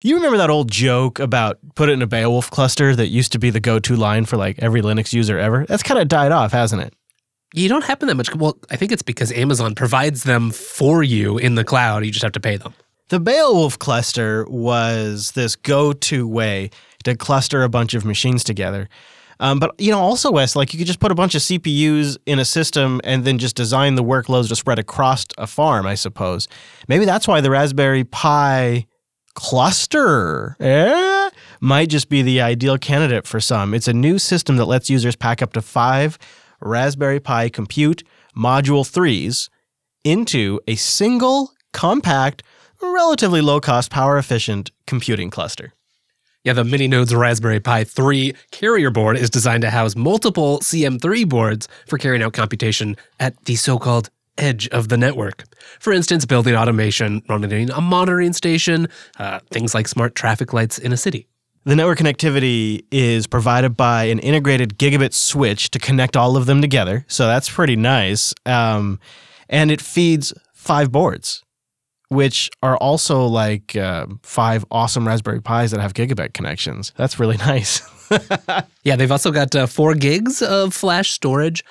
You remember that old joke about put it in a Beowulf cluster that used to be the go to line for like every Linux user ever? That's kind of died off, hasn't it? You don't happen that much. Well, I think it's because Amazon provides them for you in the cloud. You just have to pay them. The Beowulf cluster was this go to way to cluster a bunch of machines together. Um, but you know, also Wes, like you could just put a bunch of CPUs in a system and then just design the workloads to spread across a farm. I suppose maybe that's why the Raspberry Pi cluster eh, might just be the ideal candidate for some. It's a new system that lets users pack up to five Raspberry Pi Compute Module 3s into a single, compact, relatively low cost, power efficient computing cluster. Yeah, the mini nodes Raspberry Pi 3 carrier board is designed to house multiple CM3 boards for carrying out computation at the so called edge of the network. For instance, building automation, running a monitoring station, uh, things like smart traffic lights in a city. The network connectivity is provided by an integrated gigabit switch to connect all of them together. So that's pretty nice. Um, and it feeds five boards, which are also like uh, five awesome Raspberry Pis that have gigabit connections. That's really nice. yeah, they've also got uh, four gigs of flash storage.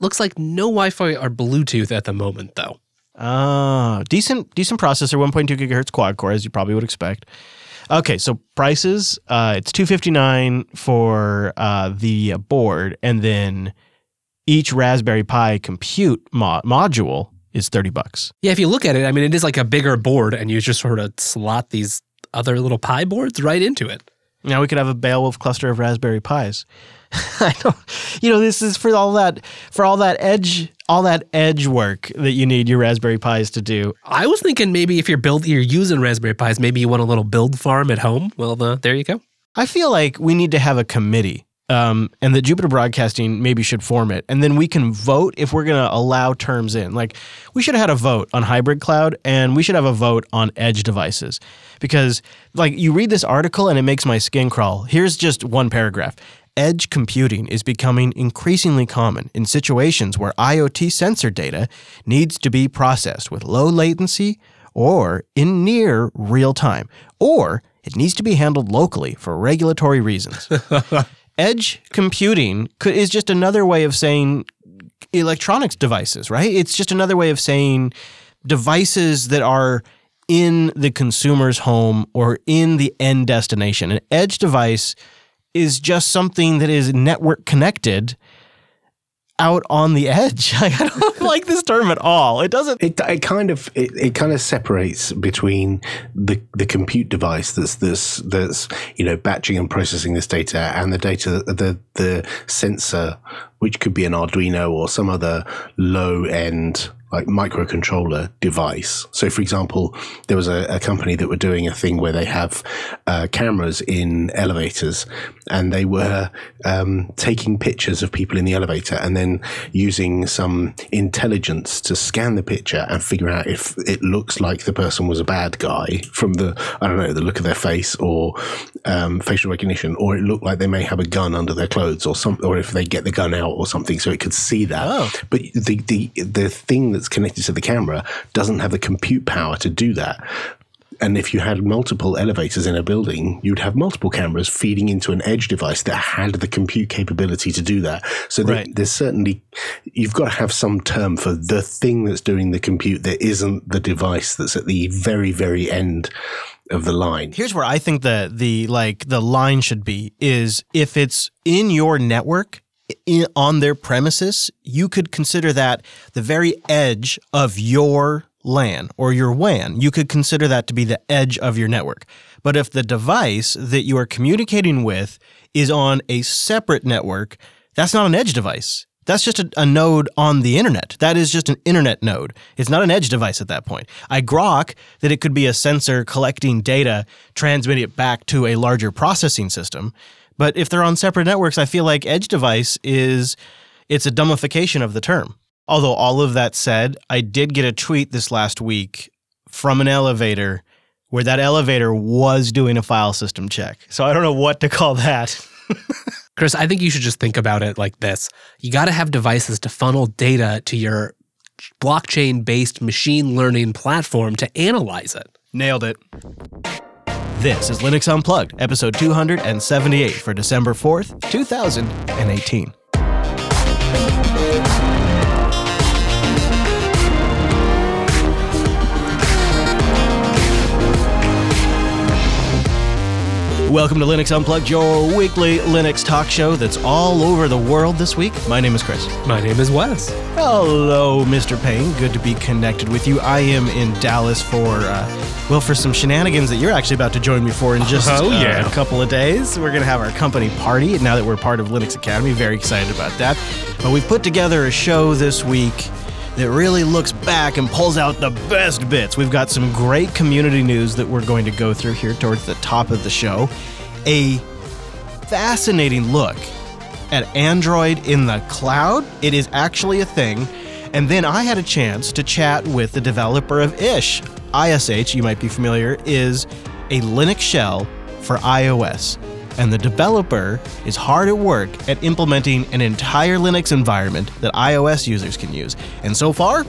Looks like no Wi-Fi or Bluetooth at the moment, though. Oh, decent, decent processor, 1.2 gigahertz quad core, as you probably would expect. Okay, so prices, uh, it's 259 for uh, the board, and then each Raspberry Pi compute mo- module is 30 bucks. Yeah, if you look at it, I mean, it is like a bigger board, and you just sort of slot these other little Pi boards right into it. Now we could have a Beowulf cluster of Raspberry Pis. I don't, you know, this is for all that for all that edge all that edge work that you need your Raspberry Pis to do. I was thinking maybe if you're build you're using Raspberry Pis, maybe you want a little build farm at home. Well, the, there you go. I feel like we need to have a committee. Um, and that Jupiter Broadcasting maybe should form it. And then we can vote if we're going to allow terms in. Like, we should have had a vote on hybrid cloud and we should have a vote on edge devices. Because, like, you read this article and it makes my skin crawl. Here's just one paragraph edge computing is becoming increasingly common in situations where IoT sensor data needs to be processed with low latency or in near real time, or it needs to be handled locally for regulatory reasons. edge computing could, is just another way of saying electronics devices, right? It's just another way of saying devices that are in the consumer's home or in the end destination. An edge device is just something that is network connected out on the edge. I don't like this term at all. It doesn't. It, it kind of it, it kind of separates between the the compute device that's this that's you know batching and processing this data and the data the the sensor, which could be an Arduino or some other low end like microcontroller device. So, for example, there was a, a, company that were doing a thing where they have uh, cameras in elevators, and they were um, taking pictures of people in the elevator, and then using some intelligence to scan the picture and figure out if it looks like the person was a bad guy from the I don't know the look of their face or um, facial recognition, or it looked like they may have a gun under their clothes, or some, or if they get the gun out or something, so it could see that. Oh. But the the the thing that's connected to the camera doesn't have the compute power to do that. And if you had multiple elevators in a building, you'd have multiple cameras feeding into an edge device that had the compute capability to do that. So right. there's certainly, you've got to have some term for the thing that's doing the compute that isn't the device that's at the very, very end of the line. Here's where I think the the like the line should be is if it's in your network in, on their premises, you could consider that the very edge of your LAN or your WAN. You could consider that to be the edge of your network. But if the device that you are communicating with is on a separate network, that's not an edge device. That's just a, a, node on the internet. That is just an internet node. It's not an edge device at that point. I grok that it could be a sensor collecting data, transmitting it back to a larger processing system. But if they're on separate networks, I feel like edge device is it's a dumbification of the term. Although all of that said, I did get a tweet this last week from an elevator where that elevator was doing a file system check. So I don't know what to call that. Chris, I think you should just think about it like this. You got to have devices to funnel data to your blockchain based machine learning platform to analyze it. Nailed it. This is Linux Unplugged, episode 278 for December 4th, 2018. Welcome to Linux Unplugged, your weekly Linux talk show that's all over the world this week. My name is Chris. My name is Wes. Hello, Mr. Payne. Good to be connected with you. I am in Dallas for, uh, well, for some shenanigans that you're actually about to join me for in just Oh, uh, yeah. a couple of days. We're going to have our company party now that we're part of Linux Academy. Very excited about that. But we've put together a show this week that really looks back and pulls out the best bits. We've got some great community news that we're going to go through here towards the top of the show. A fascinating look at Android in the cloud. It is actually a thing. And then I had a chance to chat with the developer of Ish. ISH, you might be familiar, is a Linux shell for iOS. And the developer is hard at work at implementing an entire Linux environment that iOS users can use. And so far,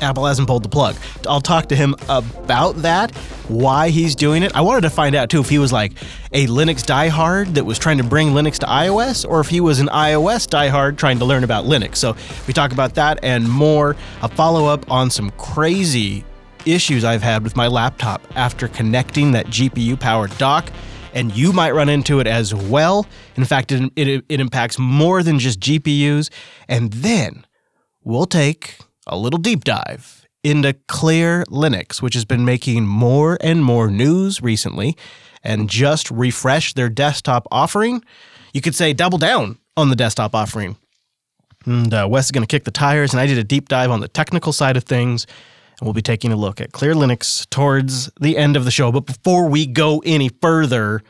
Apple hasn't pulled the plug. I'll talk to him about that, why he's doing it. I wanted to find out too if he was like a Linux diehard that was trying to bring Linux to iOS, or if he was an iOS diehard trying to learn about Linux. So we talk about that and more. A follow up on some crazy issues I've had with my laptop after connecting that GPU powered dock. And you might run into it as well. In fact, it, it, it impacts more than just GPUs. And then we'll take a little deep dive into Clear Linux, which has been making more and more news recently and just refreshed their desktop offering. You could say double down on the desktop offering. And uh, Wes is going to kick the tires, and I did a deep dive on the technical side of things. And we'll be taking a look at Clear Linux towards the end of the show. But before we go any further,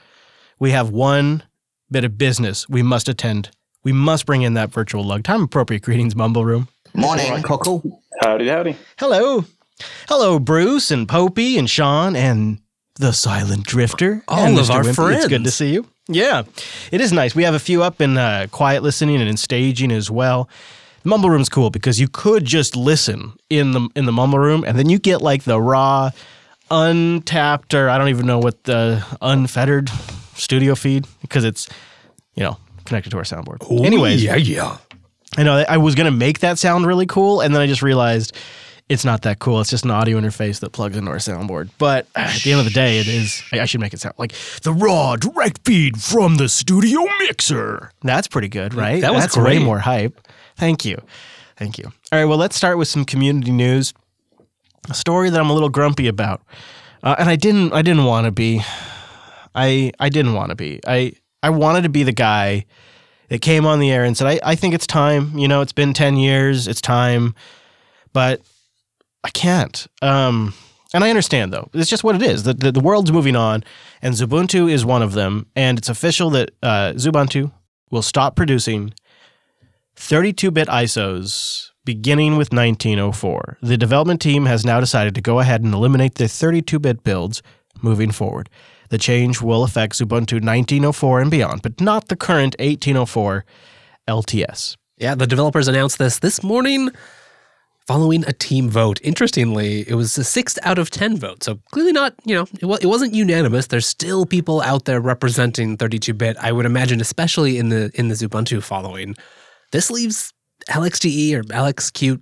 we have one bit of business we must attend. We must bring in that virtual lug. Time appropriate greetings, Mumble Room. Morning, Cockle. Howdy, howdy. Hello. Hello, Bruce and Popey and Sean and the Silent Drifter. All of Mr. our Wimpy. It's good to see you. Yeah, it is nice. We have a few up in uh, quiet listening and in staging as well. The Mumble Room's cool because you could just listen in the in the Mumble Room, and then you get like the raw, untapped, or I don't even know what the unfettered studio feed because it's you know connected to our soundboard. Anyways, yeah, yeah. I know I was gonna make that sound really cool, and then I just realized it's not that cool. It's just an audio interface that plugs into our soundboard. But at the end of the day, it is. I should make it sound like the raw direct feed from the studio mixer. That's pretty good, right? That was That's way more hype. Thank you, thank you. All right, well, let's start with some community news. A story that I'm a little grumpy about, uh, and I didn't. I didn't want to be. I I didn't want to be. I I wanted to be the guy that came on the air and said, I, I think it's time. You know, it's been 10 years, it's time. But I can't. Um, and I understand, though. It's just what it is. The, the, the world's moving on, and Xubuntu is one of them. And it's official that uh, Xubuntu will stop producing 32 bit ISOs beginning with 1904. The development team has now decided to go ahead and eliminate the 32 bit builds moving forward. The change will affect Xubuntu 1904 and beyond, but not the current 1804 LTS. Yeah, the developers announced this this morning following a team vote. Interestingly, it was a six out of 10 vote. So clearly not, you know, it, it wasn't unanimous. There's still people out there representing 32 bit, I would imagine, especially in the in the Xubuntu following. This leaves LXDE or LXQt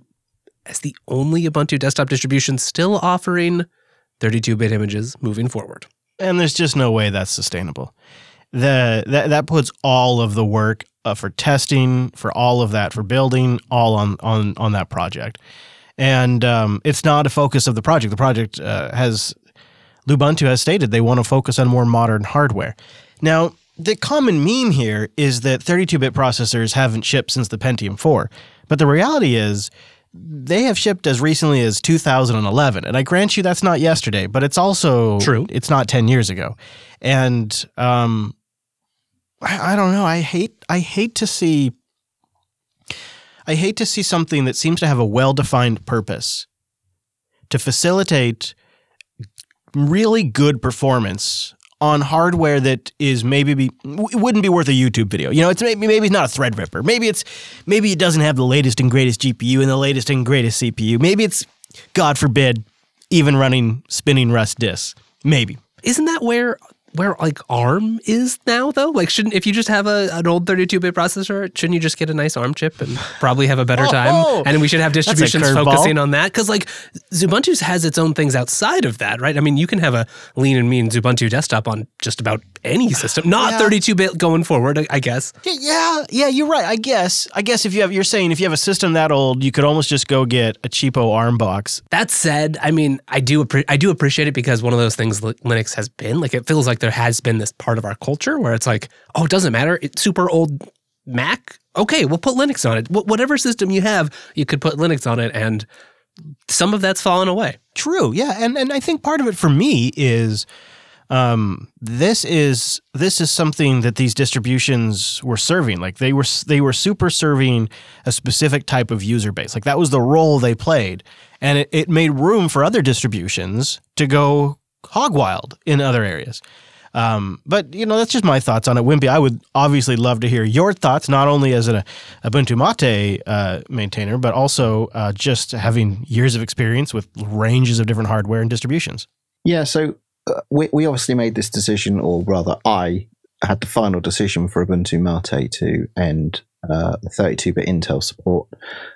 as the only Ubuntu desktop distribution still offering 32 bit images moving forward. and there's just no way that's sustainable. The that that puts all of the work uh, for testing, for all of that, for building, all on on on that project, and um, it's not a focus of the project. The project uh, has Lubuntu has stated they want to focus on more modern hardware. Now, the common meme here is that 32-bit processors haven't shipped since the Pentium 4, but the reality is they have shipped as recently as 2011 and i grant you that's not yesterday but it's also True. it's not 10 years ago and um I, I don't know i hate i hate to see i hate to see something that seems to have a well-defined purpose to facilitate really good performance on hardware that is maybe be, wouldn't be worth a YouTube video. You know, it's maybe maybe it's not a Threadripper. Maybe it's maybe it doesn't have the latest and greatest GPU and the latest and greatest CPU. Maybe it's God forbid even running spinning Rust disks. Maybe. Isn't that where where like ARM is now though? Like shouldn't if you just have a, an old 32-bit processor, shouldn't you just get a nice ARM chip and probably have a better Oh, time? oh. and we should have distributions focusing on that cuz like Ubuntu has its own things outside of that, right? I mean, you can have a lean and mean Ubuntu desktop on just about any system, not Yeah. 32-bit going forward, I- guess. Yeah, yeah, yeah, you're right. I guess. I guess if you have, you're saying if you have a system that old, you could almost just go get a cheapo ARM box. That said, I mean, I do appre- I do appreciate it because one of those things Linux has been like it feels like there has been this part of our culture where it's like, oh, it doesn't matter, it's super old Mac. Okay, we'll put Linux on it. Wh- whatever system you have, you could put Linux on it, and some of that's fallen away. True. Yeah, and and I think part of it for me is um, this is this is something that these distributions were serving. Like they were they were super serving a specific type of user base. Like that was the role they played, and it, it made room for other distributions to go hog wild in other areas. Um, but you know that's just my thoughts on it, Wimpy. I would obviously love to hear your thoughts, not only as an Ubuntu Mate uh, maintainer, but also uh, just having years of experience with ranges of different hardware and distributions. Yeah, so we, we obviously made this decision, or rather, I had the final decision for Ubuntu Mate to end uh, the 32 bit Intel support.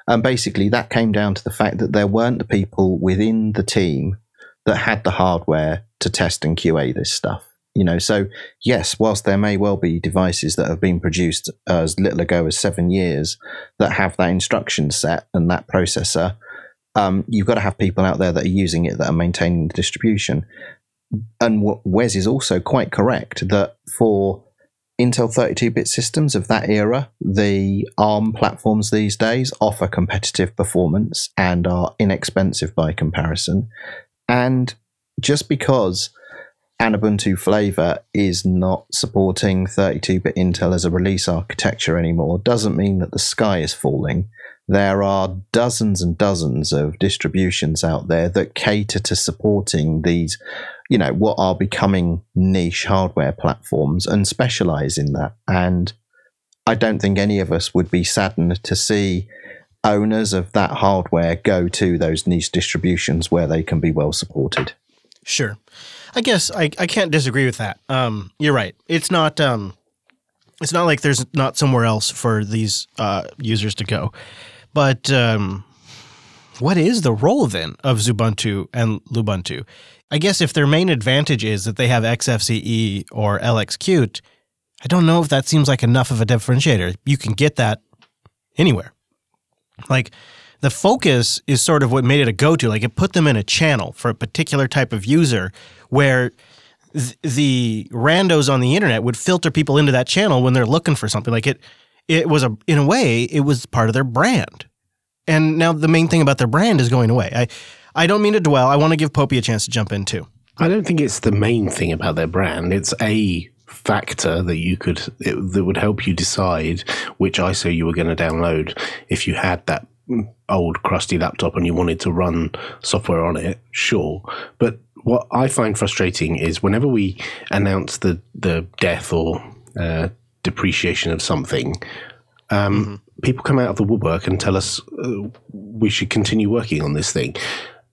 And basically, that came down to the fact that there weren't the people within the team that had the hardware to test and QA this stuff. You know, so yes, whilst there may well be devices that have been produced as little ago as seven years that have that instruction set and that processor, um, you've got to have people out there that are using it that are maintaining the distribution. And Wes is also quite correct that for Intel 32 bit systems of that era, the ARM platforms these days offer competitive performance and are inexpensive by comparison. And just because an Ubuntu flavor is not supporting 32 bit Intel as a release architecture anymore doesn't mean that the sky is falling there are dozens and dozens of distributions out there that cater to supporting these, you know, what are becoming niche hardware platforms and specialize in that. And I don't think any of us would be saddened to see owners of that hardware go to those niche distributions where they can be well supported. Sure. I guess I, I can't disagree with that. Um, you're right. It's not um, it's not like there's not somewhere else for these uh, users to go. But um, what is the role then of Xubuntu and Lubuntu? I guess if their main advantage is that they have XFCE or LXQt, I don't know if that seems like enough of a differentiator. You can get that anywhere. Like the focus is sort of what made it a go to. Like it put them in a channel for a particular type of user where th- the randos on the internet would filter people into that channel when they're looking for something. Like it, it was a in a way it was part of their brand. And now the main thing about their brand is going away. I, I don't mean to dwell. I want to give Popey a chance to jump in too. I don't think it's the main thing about their brand. It's a factor that you could it, that would help you decide which ISO you were going to download if you had that old crusty laptop and you wanted to run software on it. Sure, but what I find frustrating is whenever we announce the the death or uh, depreciation of something. Um, People come out of the woodwork and tell us uh, we should continue working on this thing.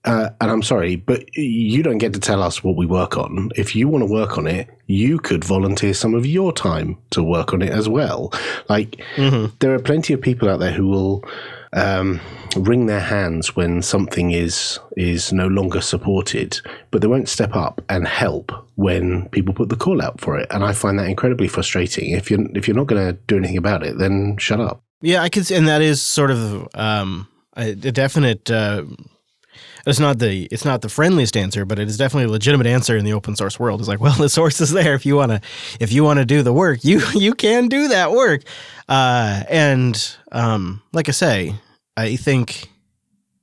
Uh, and I'm sorry, but you don't get to tell us what we work on. If you want to work on it, you could volunteer some of your time to work on it as well. Like, there are plenty of people out there who will um, wring their hands when something is is no longer supported, but they won't step up and help when people put the call out for it. And I find that incredibly frustrating. If you're if you're not going to do anything about it, then shut up. Yeah, I could, and that is sort of um, a, a definite. Uh, it's not the it's not the friendliest answer, but it is definitely a legitimate answer in the open source world. It's like, well, the source is there. If you wanna if you wanna do the work, you you can do that work. Uh, and um, like I say, I think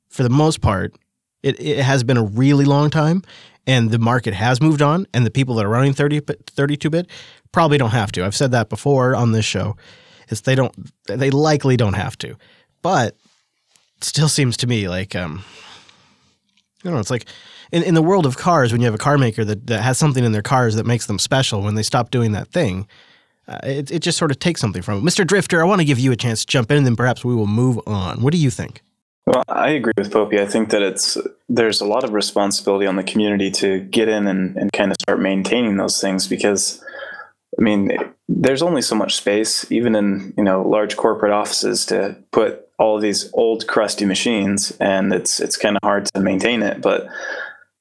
for the most part, it, it has been a really long time, and the market has moved on, and the people that are running 30 32 bit probably don't have to. I've said that before on this show. Is they don't they likely don't have to, but it still seems to me like um, Don't know. It's like in, in the world of cars, when you have a car maker that, that has something in their cars that makes them special, when they stop doing that thing, uh, it, it just sort of takes something from it. Mr. Drifter, I want to give you a chance to jump in, and then perhaps we will move on. What do you think? Well, I agree with Popey. I think that it's there's a lot of responsibility on the community to get in and, and kind of start maintaining those things because I mean there's only so much space, even in you know large corporate offices, to put all of these old crusty machines, and it's it's kind of hard to maintain it. But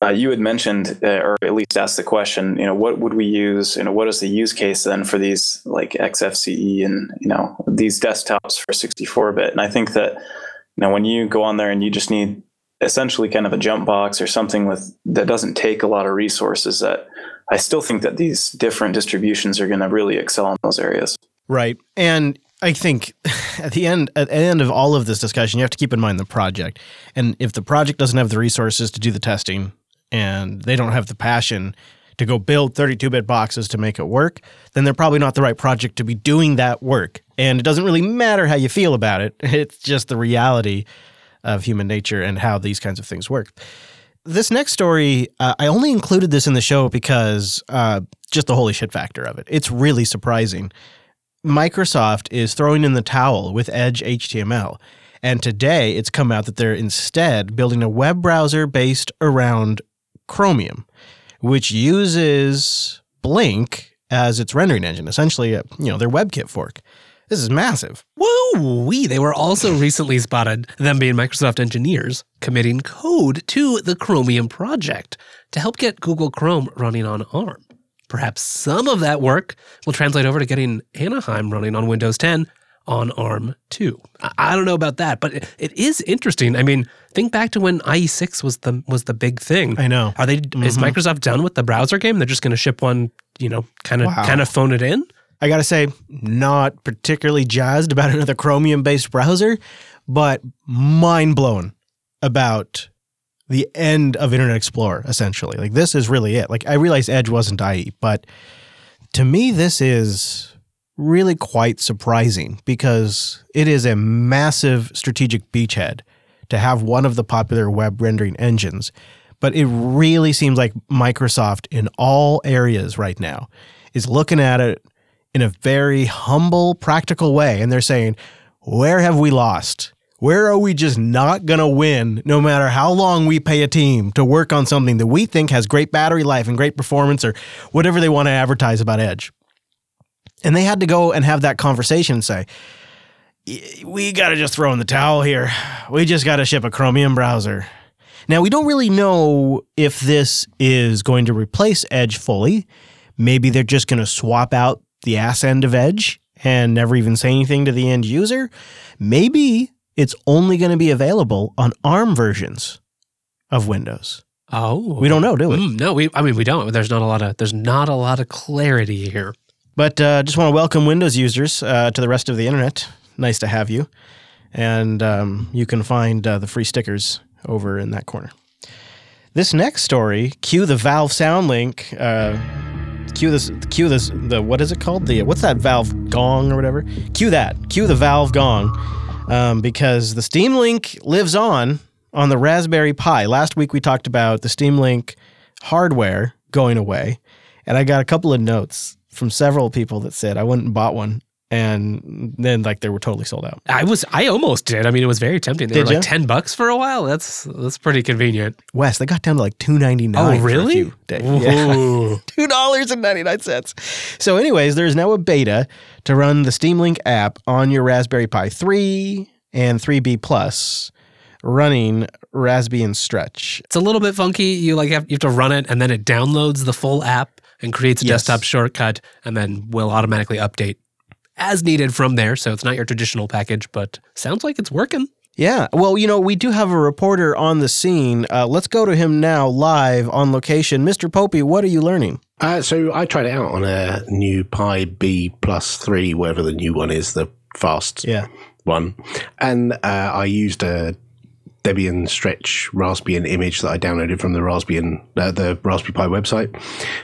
uh, you had mentioned, uh, or at least asked the question, you know, what would we use? You know, what is the use case then for these like XFCE and you know these desktops for 64-bit? And I think that you know when you go on there and you just need essentially kind of a jump box or something with that doesn't take a lot of resources, that I still think that these different distributions are going to really excel in those areas. Right, and I think at the end at the end of all of this discussion, you have to keep in mind the project. And if the project doesn't have the resources to do the testing and they don't have the passion to go build 32-bit boxes to make it work, then they're probably not the right project to be doing that work. And it doesn't really matter how you feel about it. It's just the reality of human nature and how these kinds of things work. This next story, uh, I only included this in the show because uh, just the holy shit factor of it. It's really surprising. Microsoft is throwing in the towel with Edge HTML. And today it's come out that they're instead building a web browser based around Chromium, which uses Blink as its rendering engine, essentially, a, you know, their WebKit fork. This is massive. Woo wee! They were also recently spotted, them being Microsoft engineers, committing code to the Chromium project to help get Google Chrome running on ARM. Perhaps some of that work will translate over to getting Anaheim running on Windows 10 on ARM too. I don't know about that, but it, it is interesting. I mean, think back to when IE6 was the was the big thing. I know. Are they? Is mm-hmm. Microsoft done with the browser game? They're just going to ship one, you know, kind of Wow. kind of phone it in. I got to say, not particularly jazzed about another Chromium based browser, but mind blown about the end of Internet Explorer, essentially. Like, this is really it. Like, I realize Edge wasn't IE, but to me, this is really quite surprising because it is a massive strategic beachhead to have one of the popular web rendering engines. But it really seems like Microsoft, in all areas right now, is looking at it in a very humble, practical way. And they're saying, where have we lost? Where are we just not going to win no matter how long we pay a team to work on something that we think has great battery life and great performance or whatever they want to advertise about Edge? And they had to go and have that conversation and say, we got to just throw in the towel here. We just got to ship a Chromium browser. Now, we don't really know if this is going to replace Edge fully. Maybe they're just going to swap out the ass end of Edge and never even say anything to the end user. Maybe it's only going to be available on ARM versions of Windows. Oh, We don't know, do we? Mm, no, we. I mean, we don't. There's not a lot of. There's not a lot of clarity here. But uh, just want to welcome Windows users uh, to the rest of the internet. Nice to have you. And um, you can find uh, the free stickers over in that corner. This next story, cue the Valve sound link. Uh, cue this. Cue this. The what is it called? The what's that Valve gong or whatever? Cue that. Cue the Valve gong, um, because the Steam Link lives on on the Raspberry Pi. Last week we talked about the Steam Link hardware going away, and I got a couple of notes from several people that said I went and bought one, and then like they were totally sold out. I was. I almost did. I mean, it was very tempting. They Did were like ten bucks for a while. That's that's pretty convenient. Wes, they got down to like two ninety nine. Oh, really? Yeah. Two dollars and ninety nine cents. So, anyways, there's now a beta to run the Steam Link app on your Raspberry Pi three and three B plus, running Raspbian Stretch. It's a little bit funky. You like have you have to run it, and then it downloads the full app and creates a Yes. desktop shortcut, and then will automatically update as needed from there. So it's not your traditional package, but sounds like it's working. Yeah. Well, you know, we do have a reporter on the scene. Uh, let's go to him now, live on location. Mr. Popey, what are you learning? Uh, so I tried it out on a new Pi B plus three, whatever the new one is, the fast Yeah. one, and uh, I used a Debian Stretch Raspbian image that I downloaded from the Raspbian uh, the Raspberry Pi website,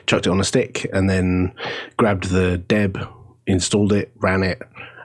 chucked it on a stick, and then grabbed the Deb, installed it, ran it,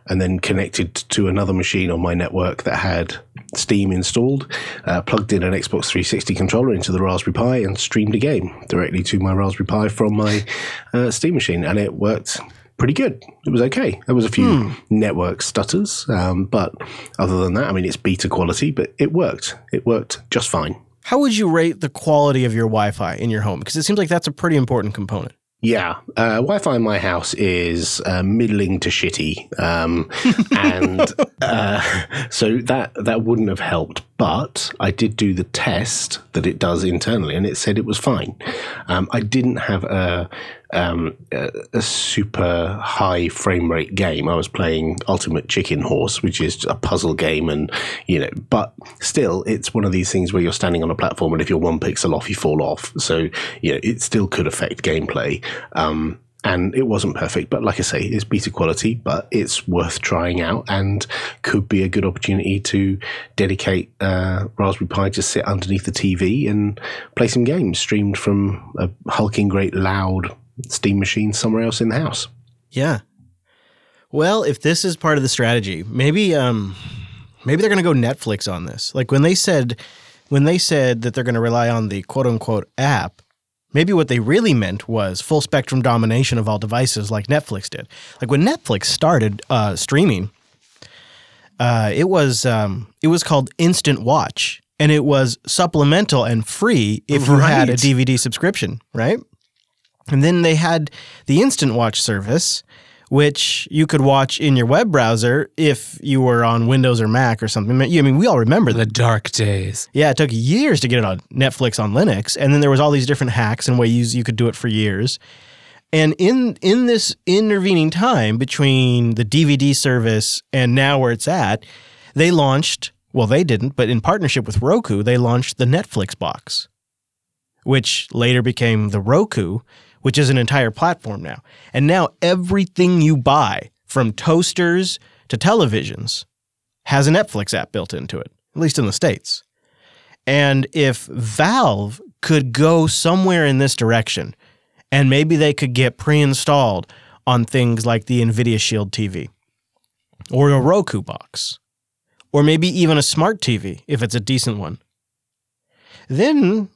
and then connected to another machine on my network that had Steam installed, uh, plugged in an Xbox 360 controller into the Raspberry Pi, and streamed a game directly to my Raspberry Pi from my uh, Steam machine, and it worked pretty good. It was okay. There was a few network stutters, um, but other than that, I mean, it's beta quality, but it worked. It worked just fine. How would you rate the quality of your Wi-Fi in your home? Because it seems like that's a pretty important component. Yeah, uh, Wi-Fi in my house is uh, middling to shitty, um, and uh, so that that wouldn't have helped. But I did do the test that it does internally, and it said it was fine. Um, I didn't have a, um, a a super high frame rate game. I was playing Ultimate Chicken Horse, which is a puzzle game, and you know, but still, it's one of these things where you're standing on a platform, and if you're one pixel off, you fall off. So you know, it still could affect gameplay. Um, and it wasn't perfect, but like I say, it's beta quality, but it's worth trying out and could be a good opportunity to dedicate uh, Raspberry Pi to sit underneath the TV and play some games streamed from a hulking great loud Steam machine somewhere else in the house. Yeah. Well, if this is part of the strategy, maybe um maybe they're going to go Netflix on this. Like when they said when they said that they're going to rely on the quote unquote app, maybe what they really meant was full spectrum domination of all devices like Netflix did. Like when Netflix started uh, streaming, uh, it was um, it was called Instant Watch, and it was supplemental and free if you had a DVD subscription, right? And then they had the Instant Watch service, which you could watch in your web browser if you were on Windows or Mac or something. I mean, we all remember that. The dark days. Yeah, it took years to get it on Netflix on Linux, and then there was all these different hacks and ways you could do it for years. And in in this intervening time between the DVD service and now where it's at, they launched. Well, they didn't, but in partnership with Roku, they launched the Netflix box, which later became the Roku, which is an entire platform now. And now everything you buy, from toasters to televisions, has a Netflix app built into it, at least in the States. And if Valve could go somewhere in this direction, and maybe they could get pre installed on things like the NVIDIA Shield TV or a Roku box, or maybe even a smart TV if it's a decent one, then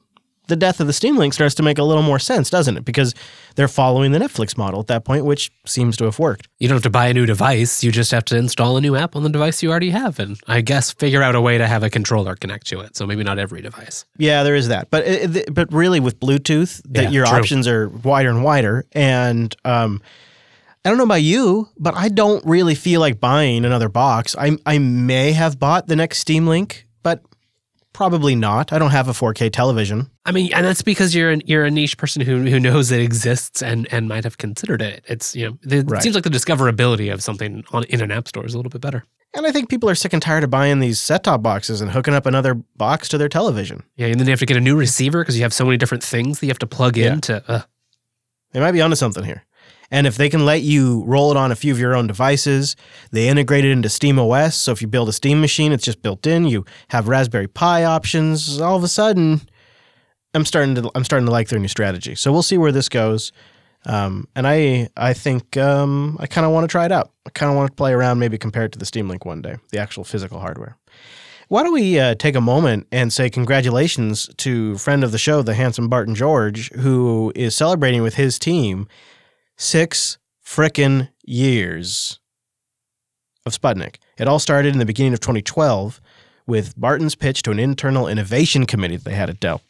the death of the Steam Link starts to make a little more sense, doesn't it? Because they're following the Netflix model at that point, which seems to have worked. You don't have to buy a new device. You just have to install a new app on the device you already have, and I guess figure out a way to have a controller connect to it. So maybe not every device. Yeah, there is that. But it, but really with Bluetooth, that Yeah, your true. options are wider and wider. And um, I don't know about you, but I don't really feel like buying another box. I I may have bought the next Steam Link, but probably not. I don't have a 4K television. I mean, and that's because you're an, you're a niche person who who knows it exists and and might have considered it. It's you know, it Right. seems like the discoverability of something on in an app store is a little bit better. And I think people are sick and tired of buying these set-top boxes and hooking up another box to their television. Yeah, and then they have to get a new receiver because you have so many different things that you have to plug Yeah. in to. Uh, They might be onto something here. And if they can let you roll it on a few of your own devices, they integrate it into Steam OS. So if you build a Steam machine, it's just built in. You have Raspberry Pi options. All of a sudden, I'm starting to I'm starting to like their new strategy. So we'll see where this goes. Um, and I I think um, I kind of want to try it out. I kind of want to play around, maybe compare it to the Steam Link one day, the actual physical hardware. Why don't we uh, take a moment and say congratulations to friend of the show, the handsome Barton George, who is celebrating with his team six frickin' years of Sputnik. It all started in the beginning of 2012 with Barton's pitch to an internal innovation committee that they had at Dell,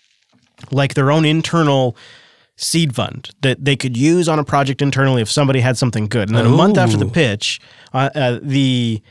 like their own internal seed fund that they could use on a project internally if somebody had something good. And then a month after the pitch, uh, uh, the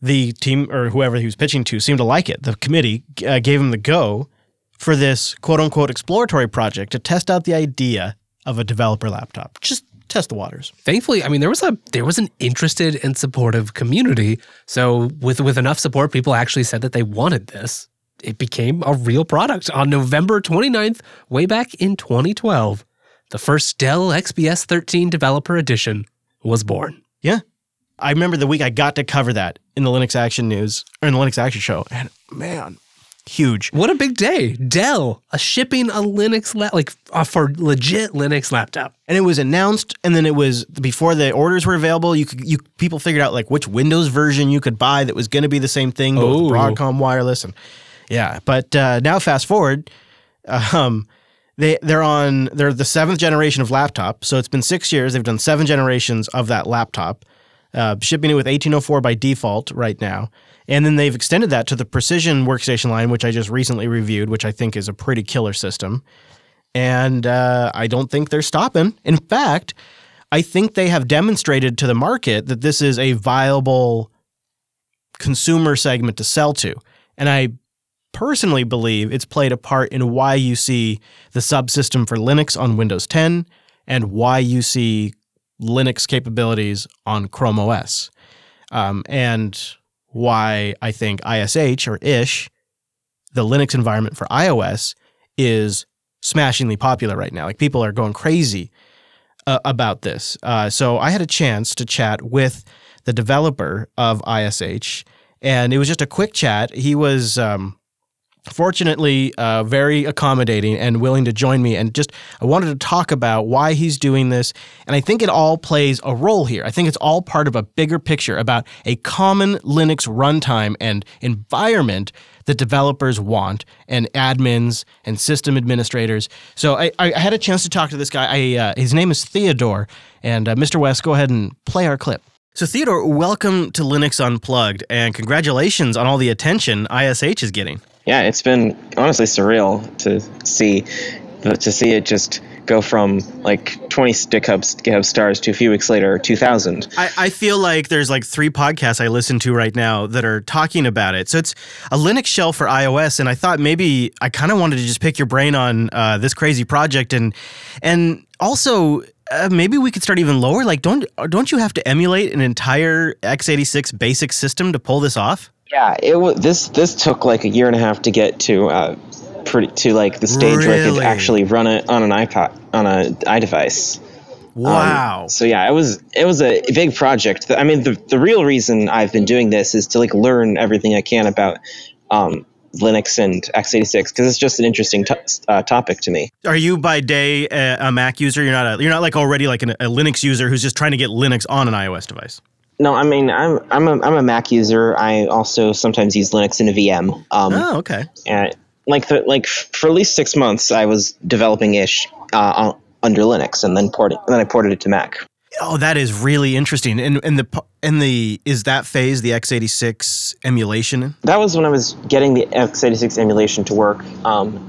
the team or whoever he was pitching to seemed to like it. The committee uh, gave him the go for this quote unquote exploratory project to test out the idea of a developer laptop. Just test the waters. thankfully, I mean, there was a there was an interested and supportive community. So with with enough support, people actually said that they wanted this. It became a real product on November 29th, way back in 2012. The first Dell XPS 13 Developer Edition was born. Yeah. I remember the week I got to cover that in the Linux Action News or in the Linux Action Show. And man, huge. What a big day! Dell a shipping a Linux la- like uh, for legit Linux laptop. And it was announced and then it was before the orders were available, you could you people figured out like which Windows version you could buy that was going to be the same thing but with Oh. Broadcom wireless and yeah, but uh, now fast forward um they they're on they're the seventh generation of laptop. So it's been six years. They've done seven generations of that laptop, uh, shipping it with 1804 by default right now. And then they've extended that to the Precision workstation line, which I just recently reviewed, which I think is a pretty killer system. And uh, I don't think they're stopping. In fact, I think they have demonstrated to the market that this is a viable consumer segment to sell to. And I personally believe it's played a part in why you see the subsystem for Linux on Windows 10 and why you see Linux capabilities on Chrome OS. Um, and why I think ISH or ISH, the Linux environment for iOS, is smashingly popular right now. Like people are going crazy uh, about this. Uh, so I had a chance to chat with the developer of ISH, and it was just a quick chat. He was um, fortunately uh, very accommodating and willing to join me. And just i wanted to talk about why he's doing this. And i think it all plays a role here. I think it's all part of a bigger picture about a common linux runtime and environment that developers want and admins and system administrators. So i, I had a chance to talk to this guy. I, uh, his name is theodore. And uh, mr Wes go ahead and play our clip. So, Theodore, welcome to Linux Unplugged, and congratulations on all the attention ISH is getting yeah, it's been honestly surreal to see to see it just go from like 20 GitHub, GitHub stars to a few weeks later 2000 I, I feel like there's like three podcasts i listen to right now that are talking about it. So it's a linux shell for ios and i thought maybe i kind of wanted to just pick your brain on uh, this crazy project and and also uh, maybe we could start even lower. Like don't don't you have to emulate an entire x86 basic system to pull this off yeah, it was this. This took like a year and a half to get to uh, pretty to like the stage really? where I could actually run it on an iPod on a iDevice. Wow. Um, so yeah, it was it was a big project. I mean, the the real reason I've been doing this is to like learn everything I can about um, Linux and x86 because it's just an interesting t- uh, topic to me. Are you by day a, a, Mac user? You're not a, you're not like already like an, a Linux user who's just trying to get Linux on an iOS device. No, I mean I'm I'm a, I'm a Mac user. I also sometimes use Linux in a VM. Um, oh, okay. And like the like for at least six months, I was developing ish uh, under Linux, and then ported and then I ported it to Mac. Oh, that is really interesting. And and the and the is that phase the x86 emulation? That was when I was getting the x86 emulation to work. Um,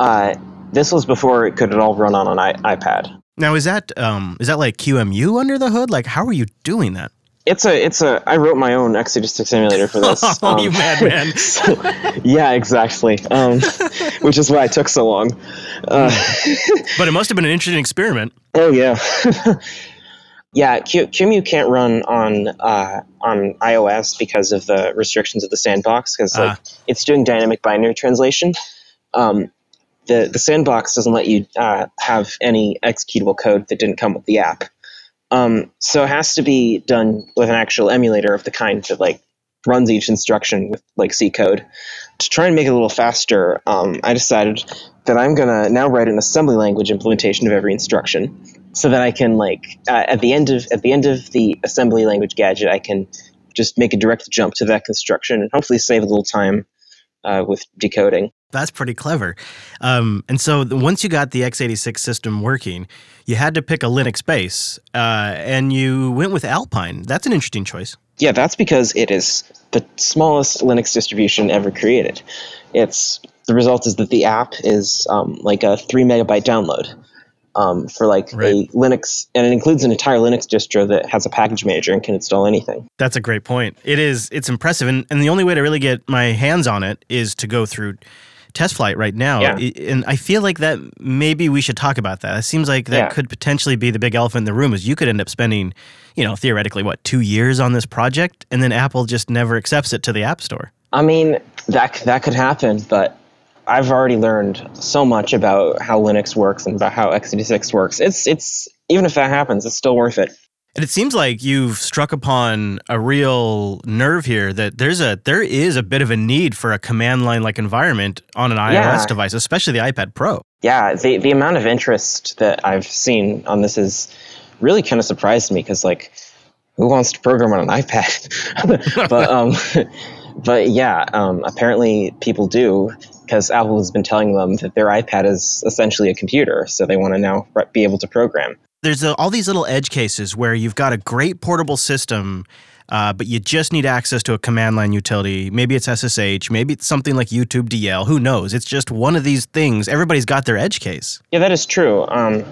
uh, this was before it could at all run on an I- iPad. Now, is that um, is that like QEMU under the hood? Like, how are you doing that? It's a it's a I wrote my own x86 emulator for this. oh, um, you madman! so, yeah, exactly. Um, which is why it took so long. Uh, but it must have been an interesting experiment. Oh yeah, yeah. Q, can't run on uh, on iOS because of the restrictions of the sandbox because like uh. it's doing dynamic binary translation. Um, the the sandbox doesn't let you uh, have any executable code that didn't come with the app. Um, so it has to be done with an actual emulator of the kind that like runs each instruction with like C code. To try and make it a little faster, um, I decided that I'm gonna now write an assembly language implementation of every instruction, so that I can like uh, at the end of at the end of the assembly language gadget, I can just make a direct jump to that construction and hopefully save a little time uh, with decoding. That's pretty clever. Um, and so once you got the x86 system working, you had to pick a Linux base, uh, and you went with Alpine. That's an interesting choice. Yeah, that's because it is the smallest Linux distribution ever created. It's the result is that the app is um, like a three megabyte download um, for like right. a Linux, and it includes an entire Linux distro that has a package manager and can install anything. That's a great point. It is. It's impressive, and and the only way to really get my hands on it is to go through test flight right now. Yeah. And I feel like that maybe we should talk about that. It seems like that yeah. could potentially be the big elephant in the room is you could end up spending, you know, theoretically what, 2 years on this project and then Apple just never accepts it to the App Store. I mean, that that could happen, but I've already learned so much about how Linux works and about how x86 works. It's it's even if that happens, it's still worth it. And it seems like you've struck upon a real nerve here that there's a there is a bit of a need for a command line like environment on an iOS yeah. device, especially the iPad Pro. Yeah, the the amount of interest that I've seen on this is really kind of surprised me because like who wants to program on an iPad? but um but yeah, um, apparently people do because Apple has been telling them that their iPad is essentially a computer, so they want to now be able to program. There's a, all these little edge cases where you've got a great portable system uh, but you just need access to a command line utility. Maybe it's SSH, maybe it's something like YouTube DL. Who knows? It's just one of these things. Everybody's got their edge case. Yeah, that is true. Um,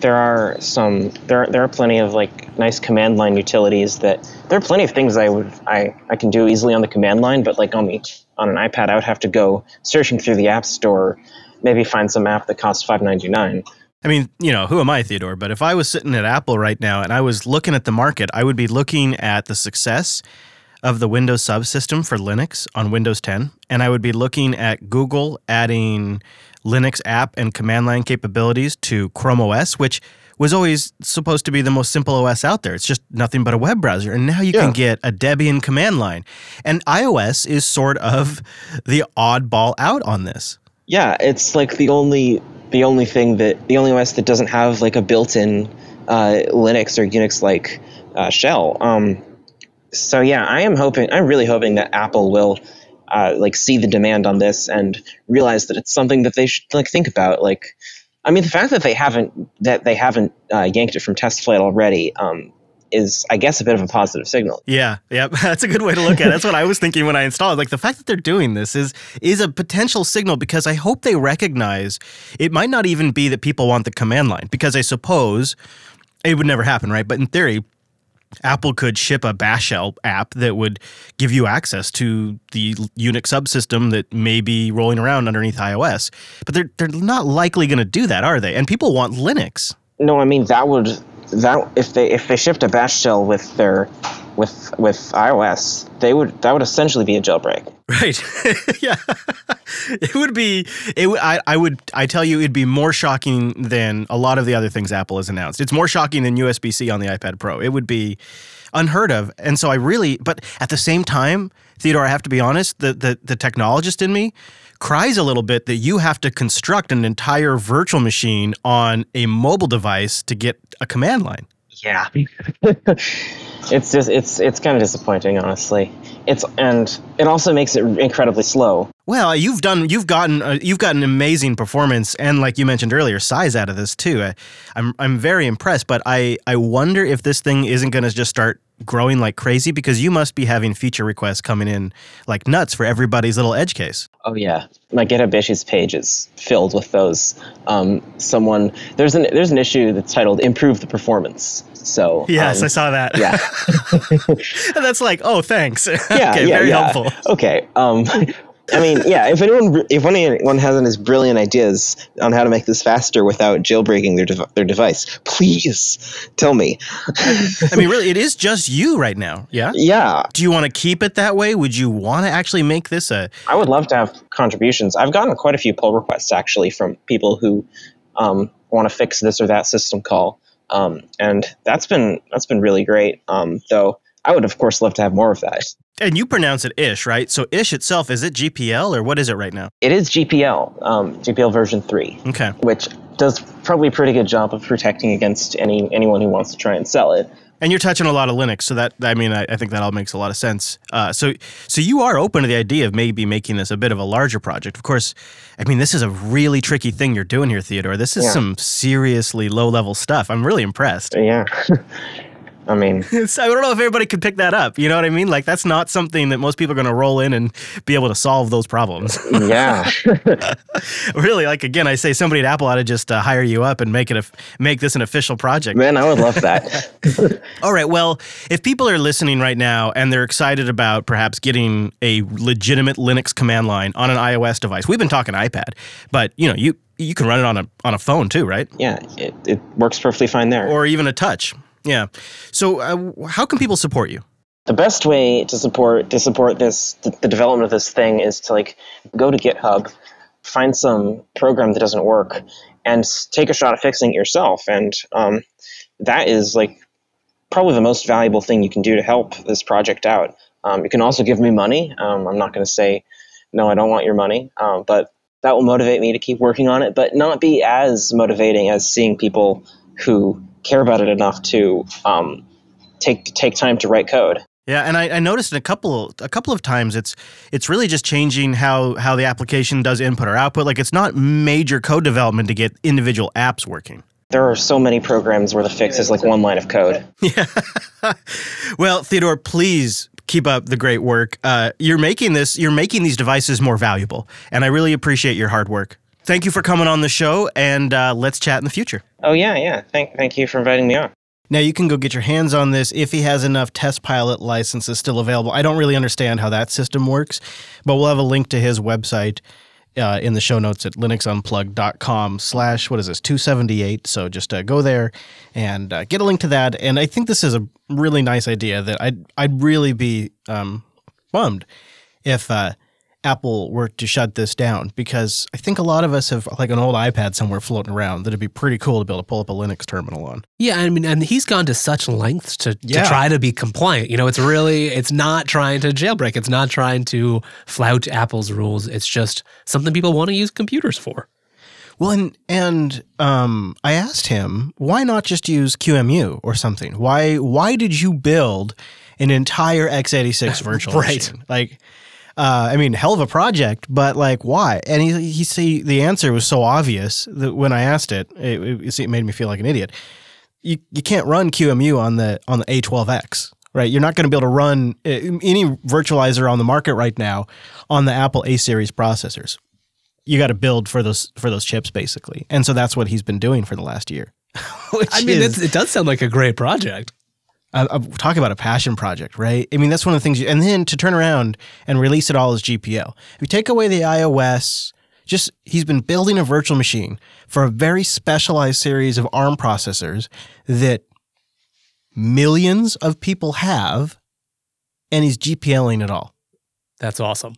there are some there there are plenty of like nice command line utilities that there are plenty of things I would I, I can do easily on the command line, but like on the on an iPad I would have to go searching through the app store, maybe find some app that costs five ninety nine. I mean, you know, who am I, Theodore? But if I was sitting at Apple right now and I was looking at the market, I would be looking at the success of the Windows subsystem for Linux on Windows 10. And I would be looking at Google adding Linux app and command line capabilities to Chrome OS, which was always supposed to be the most simple OS out there. It's just nothing but a web browser. And now you yeah. can get a Debian command line. And iOS is sort of the oddball out on this. Yeah, it's like the only the only thing that the only OS that doesn't have like a built-in uh, Linux or Unix like uh, shell. Um, so yeah, I am hoping. I'm really hoping that Apple will uh, like see the demand on this and realize that it's something that they should like think about. Like, I mean, the fact that they haven't that they haven't uh, yanked it from TestFlight already um, is, I guess, a bit of a positive signal. Yeah, yeah, that's a good way to look at it. That's what I was thinking when I installed. Like the fact that they're doing this is is a potential signal because I hope they recognize it might not even be that people want the command line because I suppose it would never happen, right? But in theory, Apple could ship a Bash app that would give you access to the Unix subsystem that may be rolling around underneath iOS. But they're they're not likely going to do that, are they? And people want Linux. No, I mean that would that if they if they shipped a bash shell with their with with iOS, they would that would essentially be a jailbreak. Right. yeah. it would be it I I would I tell you it'd be more shocking than a lot of the other things Apple has announced. It's more shocking than USB-C on the iPad Pro. It would be unheard of. And so I really but at the same time, Theodore, I have to be honest, the the the technologist in me cries a little bit that you have to construct an entire virtual machine on a mobile device to get a command line. Yeah. it's just it's it's kind of disappointing honestly. It's and it also makes it incredibly slow. Well, you've done you've gotten uh, you've gotten amazing performance and like you mentioned earlier, size out of this too. I, I'm I'm very impressed, but I I wonder if this thing isn't going to just start growing like crazy because you must be having feature requests coming in like nuts for everybody's little edge case. Oh yeah, my GitHub issues page is filled with those. Um, someone there's an there's an issue that's titled "Improve the Performance." So yes, um, I saw that. Yeah, and that's like, oh, thanks. Yeah, okay, yeah, very yeah. helpful. Okay. Um, I mean, yeah. If anyone, if anyone has any brilliant ideas on how to make this faster without jailbreaking their their device, please tell me. I mean, really, it is just you right now. Yeah. Yeah. Do you want to keep it that way? Would you want to actually make this a? I would love to have contributions. I've gotten quite a few pull requests actually from people who um, want to fix this or that system call, um, and that's been that's been really great. Um, though I would, of course, love to have more of that. And you pronounce it iSH, right? So iSH itself, is it GPL or what is it right now? It is GPL, um, GPL version 3. Okay. Which does probably a pretty good job of protecting against any anyone who wants to try and sell it. And you're touching a lot of Linux, so that I mean, I, I think that all makes a lot of sense. Uh, so, so you are open to the idea of maybe making this a bit of a larger project. Of course, I mean, this is a really tricky thing you're doing here, Theodore. This is yeah. some seriously low level stuff. I'm really impressed. Yeah. I mean, so I don't know if everybody could pick that up. You know what I mean? Like that's not something that most people are going to roll in and be able to solve those problems. yeah. really, like again, I say somebody at Apple ought to just uh, hire you up and make it a make this an official project. Man, I would love that. All right. Well, if people are listening right now and they're excited about perhaps getting a legitimate Linux command line on an iOS device, we've been talking iPad, but you know, you you can run it on a on a phone too, right? Yeah, it, it works perfectly fine there. Or even a touch. Yeah. So, uh, how can people support you? The best way to support to support this the, development of this thing is to like go to GitHub, find some program that doesn't work, and take a shot at fixing it yourself. And um, that is like probably the most valuable thing you can do to help this project out. Um, you can also give me money. Um, I'm not going to say no, I don't want your money, um, but that will motivate me to keep working on it, but not be as motivating as seeing people who care about it enough to um, take take time to write code. Yeah, and I, I, noticed in a couple a couple of times it's it's really just changing how how the application does input or output. Like it's not major code development to get individual apps working. There are so many programs where the fix is like one line of code. Yeah. well, Theodore, please keep up the great work. Uh, you're making this you're making these devices more valuable, and I really appreciate your hard work. Thank you for coming on the show, and uh, let's chat in the future. Oh yeah, yeah. Thank thank you for inviting me on. Now you can go get your hands on this if he has enough test pilot licenses still available. I don't really understand how that system works, but we'll have a link to his website uh, in the show notes at linuxunplugged.com slash what is this 278 so just uh, go there and uh, get a link to that and i think this is a really nice idea that i'd, I'd really be um, bummed if uh, Apple were to shut this down because I think a lot of us have like an old iPad somewhere floating around that'd be pretty cool to be able to pull up a Linux terminal on. Yeah, I mean, and he's gone to such lengths to, yeah. to try to be compliant. You know, it's really, it's not trying to jailbreak, it's not trying to flout Apple's rules. It's just something people want to use computers for. Well, and and um, I asked him why not just use QEMU or something. Why why did you build an entire x86 virtual right. machine? Like uh, I mean, hell of a project, but like, why? And he he see the answer was so obvious that when I asked it, it, it, it made me feel like an idiot. You you can't run QEMU on the on the A12X, right? You're not going to be able to run uh, any virtualizer on the market right now on the Apple A series processors. You got to build for those for those chips basically, and so that's what he's been doing for the last year. I mean, is, it does sound like a great project uh, uh, talk about a passion project, right? I mean, that's one of the things. You, and then to turn around and release it all as GPL. If you take away the iOS, just he's been building a virtual machine for a very specialized series of ARM processors that millions of people have, and he's GPLing it all. That's awesome.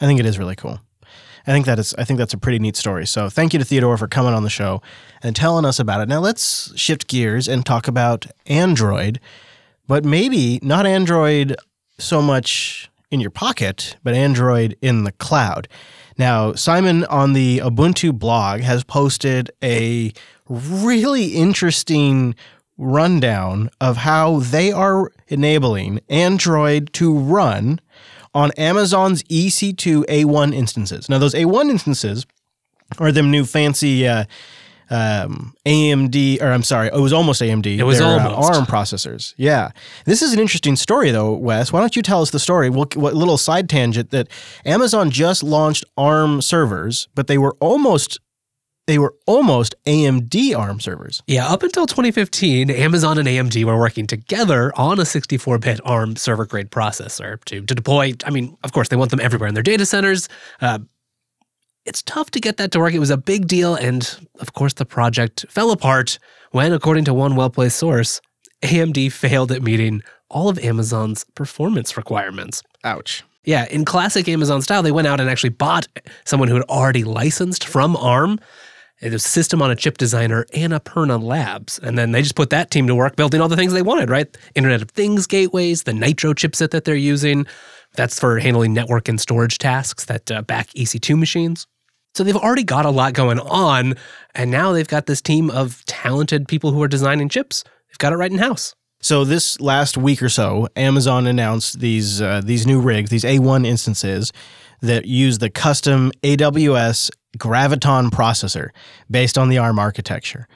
I think it is really cool. I think that is I think that's a pretty neat story. So thank you to Theodore for coming on the show and telling us about it. Now let's shift gears and talk about Android, but maybe not Android so much in your pocket, but Android in the cloud. Now, Simon on the Ubuntu blog has posted a really interesting rundown of how they are enabling Android to run on Amazon's EC2 A1 instances. Now, those A1 instances are them new fancy uh, um, AMD, or I'm sorry, it was almost AMD. It was uh, almost uh, ARM processors. Yeah, this is an interesting story, though, Wes. Why don't you tell us the story? What, what little side tangent that Amazon just launched ARM servers, but they were almost they were almost AMD ARM servers. Yeah, up until 2015, Amazon and AMD were working together on a 64 bit ARM server grade processor to, to deploy. I mean, of course, they want them everywhere in their data centers. Uh, it's tough to get that to work. It was a big deal. And of course, the project fell apart when, according to one well placed source, AMD failed at meeting all of Amazon's performance requirements. Ouch. Yeah, in classic Amazon style, they went out and actually bought someone who had already licensed from ARM was System on a Chip designer, Annapurna Labs. And then they just put that team to work building all the things they wanted, right? Internet of Things gateways, the Nitro chipset that they're using. That's for handling network and storage tasks that uh, back EC2 machines. So they've already got a lot going on. And now they've got this team of talented people who are designing chips. They've got it right in house. So this last week or so, Amazon announced these uh, these new rigs, these A1 instances that use the custom AWS Graviton processor based on the ARM architecture.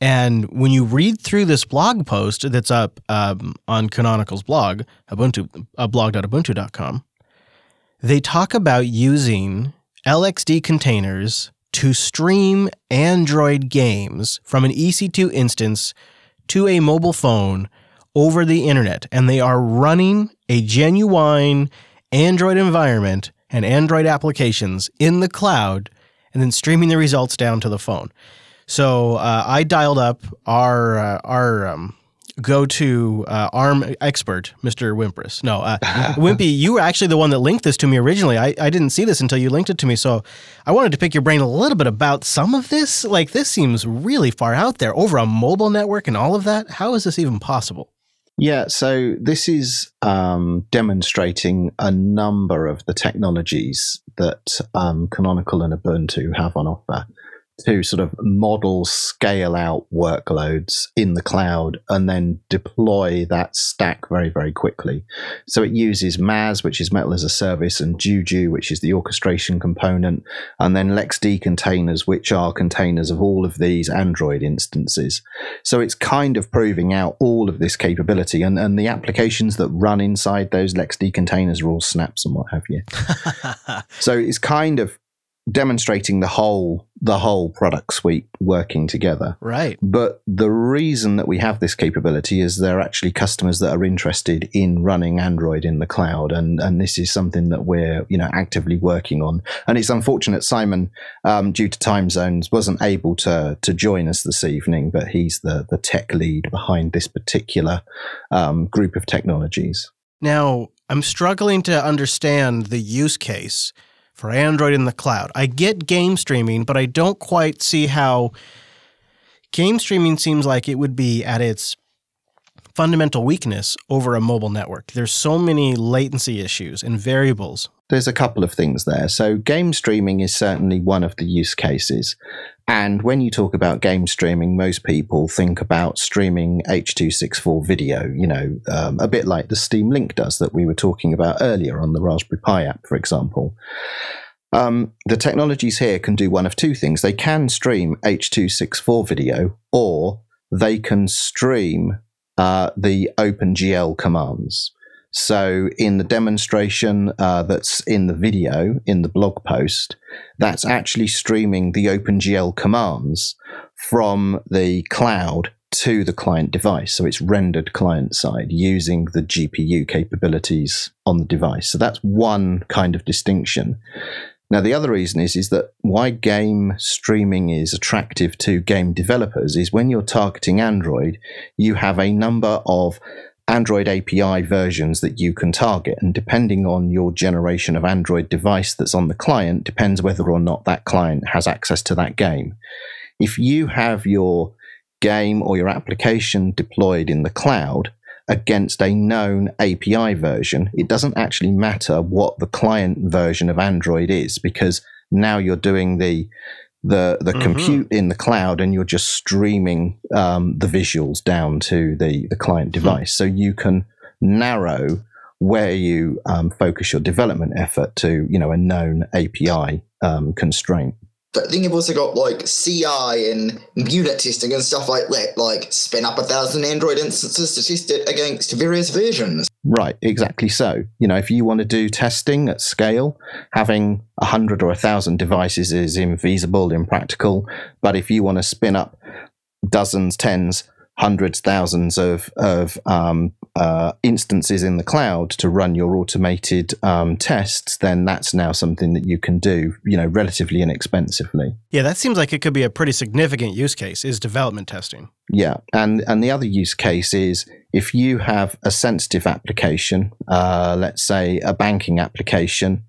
And when you read through this blog post that's up um, on Canonical's blog, Ubuntu, uh, blog.ubuntu.com, they talk about using LXD containers to stream Android games from an EC2 instance to a mobile phone over the internet. And they are running a genuine Android environment and Android applications in the cloud and then streaming the results down to the phone. So uh, I dialed up our uh, our um, go-to uh, ARM expert, Mr. Wimpress. No, uh, Wimpy, you were actually the one that linked this to me originally. I, I didn't see this until you linked it to me, so I wanted to pick your brain a little bit about some of this. Like this seems really far out there over a mobile network and all of that. How is this even possible? Yeah, so this is um, demonstrating a number of the technologies that um, Canonical and Ubuntu have on offer to sort of model scale out workloads in the cloud and then deploy that stack very, very quickly. So it uses MAAS, which is Metal as a Service, and Juju, which is the orchestration component, and then LXD containers, which are containers of all of these Android instances. So it's kind of proving out all of this capability, and, and the applications that run inside those LXD containers are all snaps and what have you. so it's kind of demonstrating the whole the whole product suite working together. Right. But the reason that we have this capability is there are actually customers that are interested in running Android in the cloud, and and this is something that we're you know actively working on. And it's unfortunate Simon, um, due to time zones, wasn't able to to join us this evening, but he's the the tech lead behind this particular um, group of technologies. Now I'm struggling to understand the use case for Android in the cloud. I get game streaming, but I don't quite see how game streaming seems like it would be at its fundamental weakness over a mobile network. There's so many latency issues and variables. There's a couple of things there. So, game streaming is certainly one of the use cases. And when you talk about game streaming, most people think about streaming H.264 video, you know, um, a bit like the Steam Link does that we were talking about earlier on the Raspberry Pi app, for example. Um, the technologies here can do one of two things. They can stream H.264 video, or they can stream uh, the OpenGL commands. So, in the demonstration uh, that's in the video, in the blog post, that's actually streaming the OpenGL commands from the cloud to the client device. So, it's rendered client side using the GPU capabilities on the device. So, that's one kind of distinction. Now, the other reason is, is that why game streaming is attractive to game developers is when you're targeting Android, you have a number of Android API versions that you can target. And depending on your generation of Android device that's on the client, depends whether or not that client has access to that game. If you have your game or your application deployed in the cloud, against a known API version, it doesn't actually matter what the client version of Android is because now you're doing the the the mm-hmm. compute in the cloud and you're just streaming um, the visuals down to the the client hmm. device, mm-hmm. so you can narrow where you um, focus your development effort to you know a known API um, constraint. But then you've also got like CI and unit testing and stuff like that, like spin up a thousand Android instances to test it against various versions. Right, exactly so. You know, if you want to do testing at scale, having a hundred or a thousand devices is infeasible, impractical. But if you want to spin up dozens, tens, hundreds, thousands of of um, uh, instances in the cloud to run your automated um, tests, then that's now something that you can do, you know, relatively inexpensively. Yeah, that seems like it could be a pretty significant use case. Is development testing? Yeah, and and the other use case is if you have a sensitive application, uh, let's say a banking application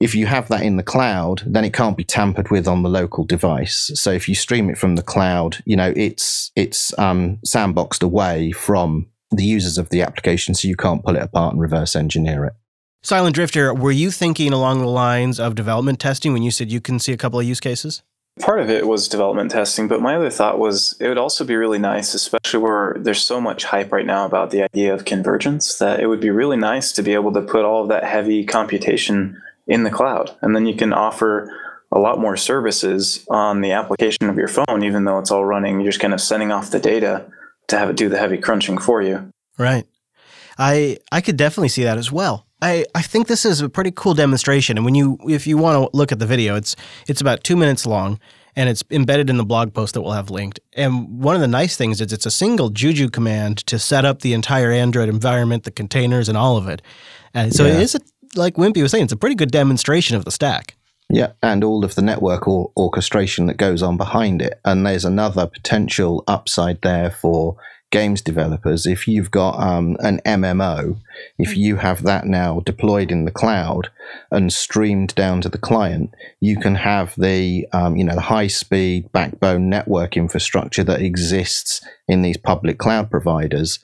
if you have that in the cloud, then it can't be tampered with on the local device. So if you stream it from the cloud, you know it's it's um, sandboxed away from the users of the application, so you can't pull it apart and reverse engineer it. Silent Drifter, were you thinking along the lines of development testing when you said you can see a couple of use cases? Part of it was development testing, but my other thought was it would also be really nice, especially where there's so much hype right now about the idea of convergence, that it would be really nice to be able to put all of that heavy computation in the cloud. And then you can offer a lot more services on the application of your phone, even though it's all running. You're just kind of sending off the data to have it do the heavy crunching for you. Right. I I could definitely see that as well. I, I think this is a pretty cool demonstration. And when you if you want to look at the video, it's it's about two minutes long and it's embedded in the blog post that we'll have linked. And one of the nice things is it's a single Juju command to set up the entire Android environment, the containers, and all of it. And so yeah. it is a like Wimpy was saying, it's a pretty good demonstration of the stack. Yeah, and all of the network or orchestration that goes on behind it. And there's another potential upside there for games developers. If you've got um, an MMO, if you have that now deployed in the cloud and streamed down to the client, you can have the um, you know the high speed backbone network infrastructure that exists in these public cloud providers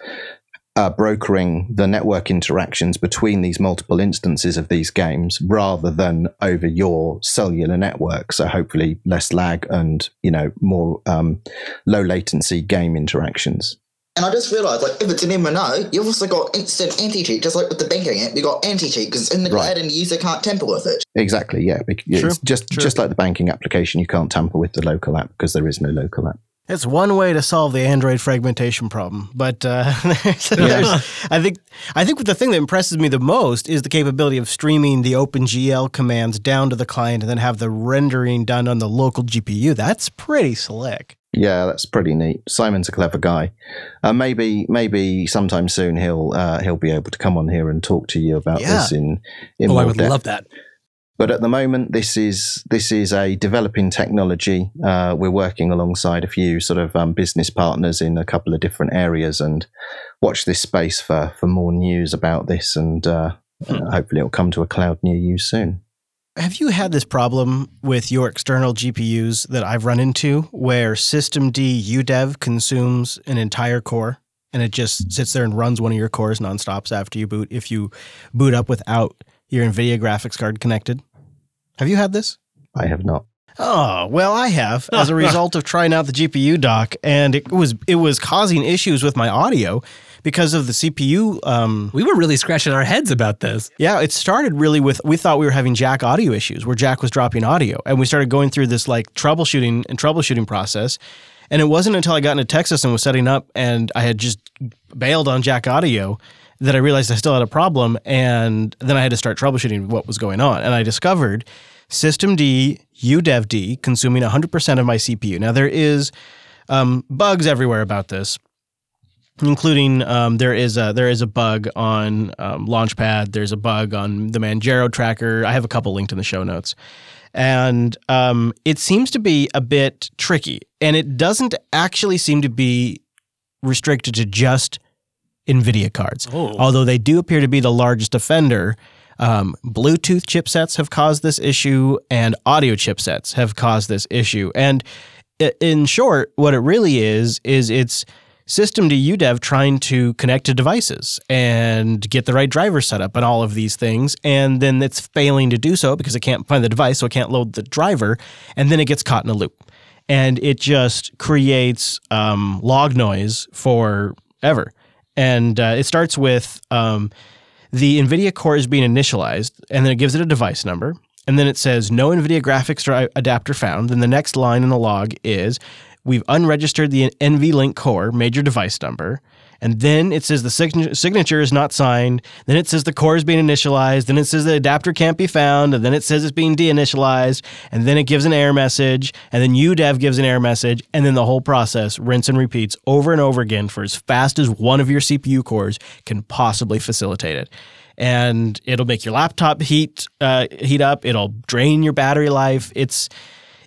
uh, brokering the network interactions between these multiple instances of these games rather than over your cellular network. So hopefully less lag and you know more um, low latency game interactions. And I just realised, like, if it's an MMO, you've also got instant anti-cheat, just like with the banking app. you've got anti-cheat because it's in the Right. cloud and the user can't tamper with it. Exactly. Yeah. bec- True, It's just true. just like the banking application, you can't tamper with the local app because there is no local app. It's one way to solve the Android fragmentation problem, but uh, there's- there's- I think I think the thing that impresses me the most is the capability of streaming the OpenGL commands down to the client and then have the rendering done on the local GPU. That's pretty slick. Yeah, that's pretty neat. Simon's a clever guy. Uh, maybe, maybe sometime soon he'll uh, he'll be able to come on here and talk to you about Yeah. this in in Oh, more I would depth. love that. But at the moment, this is this is a developing technology. Uh, we're working alongside a few sort of um, business partners in a couple of different areas, and watch this space for for more news about this. And uh, uh, hopefully, it'll come to a cloud near you soon. Have you had this problem with your external GPUs that I've run into where systemd UDEV consumes an entire core and it just sits there and runs one of your cores nonstops after you boot if you boot up without your NVIDIA graphics card connected? Have you had this? I have not. Oh, well, I have as a result of trying out the GPU dock and it was it was causing issues with my audio because of the CPU um, We were really scratching our heads about this. yeah, it started really with we thought we were having Jack audio issues where Jack was dropping audio, and we started going through this like troubleshooting and troubleshooting process. And it wasn't until I got into Texas and was setting up, and I had just bailed on Jack audio that I realized I still had a problem, and then I had to start troubleshooting what was going on, and I discovered systemd udevd consuming 100% of my CPU. Now there is um, bugs everywhere about this including um, there is a there is a bug on um, Launchpad. There's a bug on the Manjaro tracker. I have a couple linked in the show notes, and um, it seems to be a bit tricky, and it doesn't actually seem to be restricted to just NVIDIA cards, Oh. although they do appear to be the largest offender. Um, Bluetooth chipsets have caused this issue, and audio chipsets have caused this issue. And in short, what it really is is it's systemd UDEV trying to connect to devices and get the right driver set up and all of these things. And then it's failing to do so because it can't find the device, so it can't load the driver. And then it gets caught in a loop. And it just creates um, log noise forever. And uh, it starts with um, the NVIDIA core is being initialized, and then it gives it a device number. And then it says no NVIDIA graphics adapter found. Then the next line in the log is we've unregistered the NVLink core major device number. And then it says the sign- signature is not signed. Then it says the core is being initialized. Then it says the adapter can't be found. And then it says it's being deinitialized. And then it gives an error message. And then UDEV gives an error message. And then the whole process rinse and repeats over and over again for as fast as one of your CPU cores can possibly facilitate it and it'll make your laptop heat uh, heat up. It'll drain your battery life. It's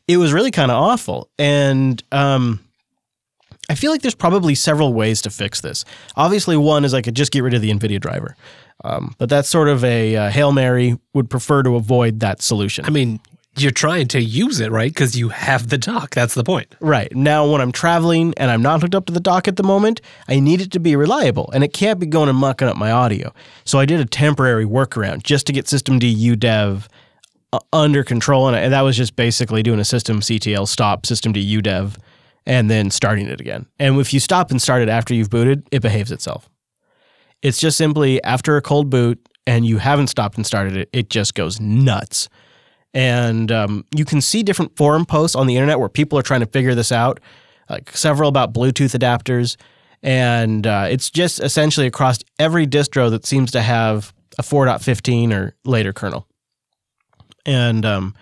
it was really kind of awful, and um, I feel like there's probably several ways to fix this. Obviously, one is I could just get rid of the NVIDIA driver, um, but that's sort of a uh, hail mary. Would prefer to avoid that solution. I mean, you're trying to use it, right? Because you have the dock. That's the point. Right. Now, when I'm traveling and I'm not hooked up to the dock at the moment, I need it to be reliable and it can't be going and mucking up my audio. So I did a temporary workaround just to get systemd udev uh, under control. And, I- and that was just basically doing a systemctl stop, systemd udev, and then starting it again. And if you stop and start it after you've booted, it behaves itself. It's just simply after a cold boot and you haven't stopped and started it, it just goes nuts and um, you can see different forum posts on the internet where people are trying to figure this out like several about bluetooth adapters and uh, it's just essentially across every distro that seems to have a 4.15 or later kernel and um,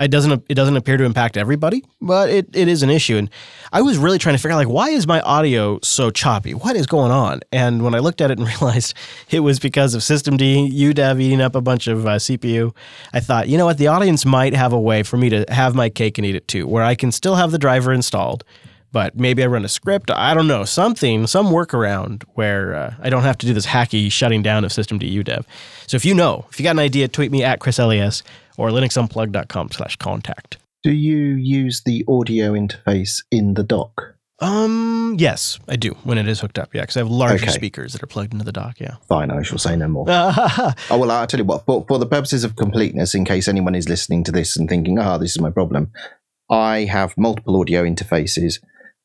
it doesn't it doesn't appear to impact everybody but it, it is an issue. And i was really trying to figure out like why is my audio so choppy? What is going on? And when i looked at it and realized it was because of System systemd udev eating up a bunch of uh, cpu i thought you know what? The audience might have a way for me to have my cake and eat it too where i can still have the driver installed but maybe I run a script. I don't know, something, some workaround where uh, I don't have to do this hacky shutting down of systemd udev. So if you know, if you got an idea, tweet me at Chris ChrisLAS or linuxunplugged.com slash contact. Do you use the audio interface in the dock? Um, yes, I do when it is hooked up. Yeah, because I have larger Okay. speakers that are plugged into the dock. Yeah. Fine, I shall say no more. Oh, well, I'll tell you what, for, for the purposes of completeness, in case anyone is listening to this and thinking, ah, this is my problem, I have multiple audio interfaces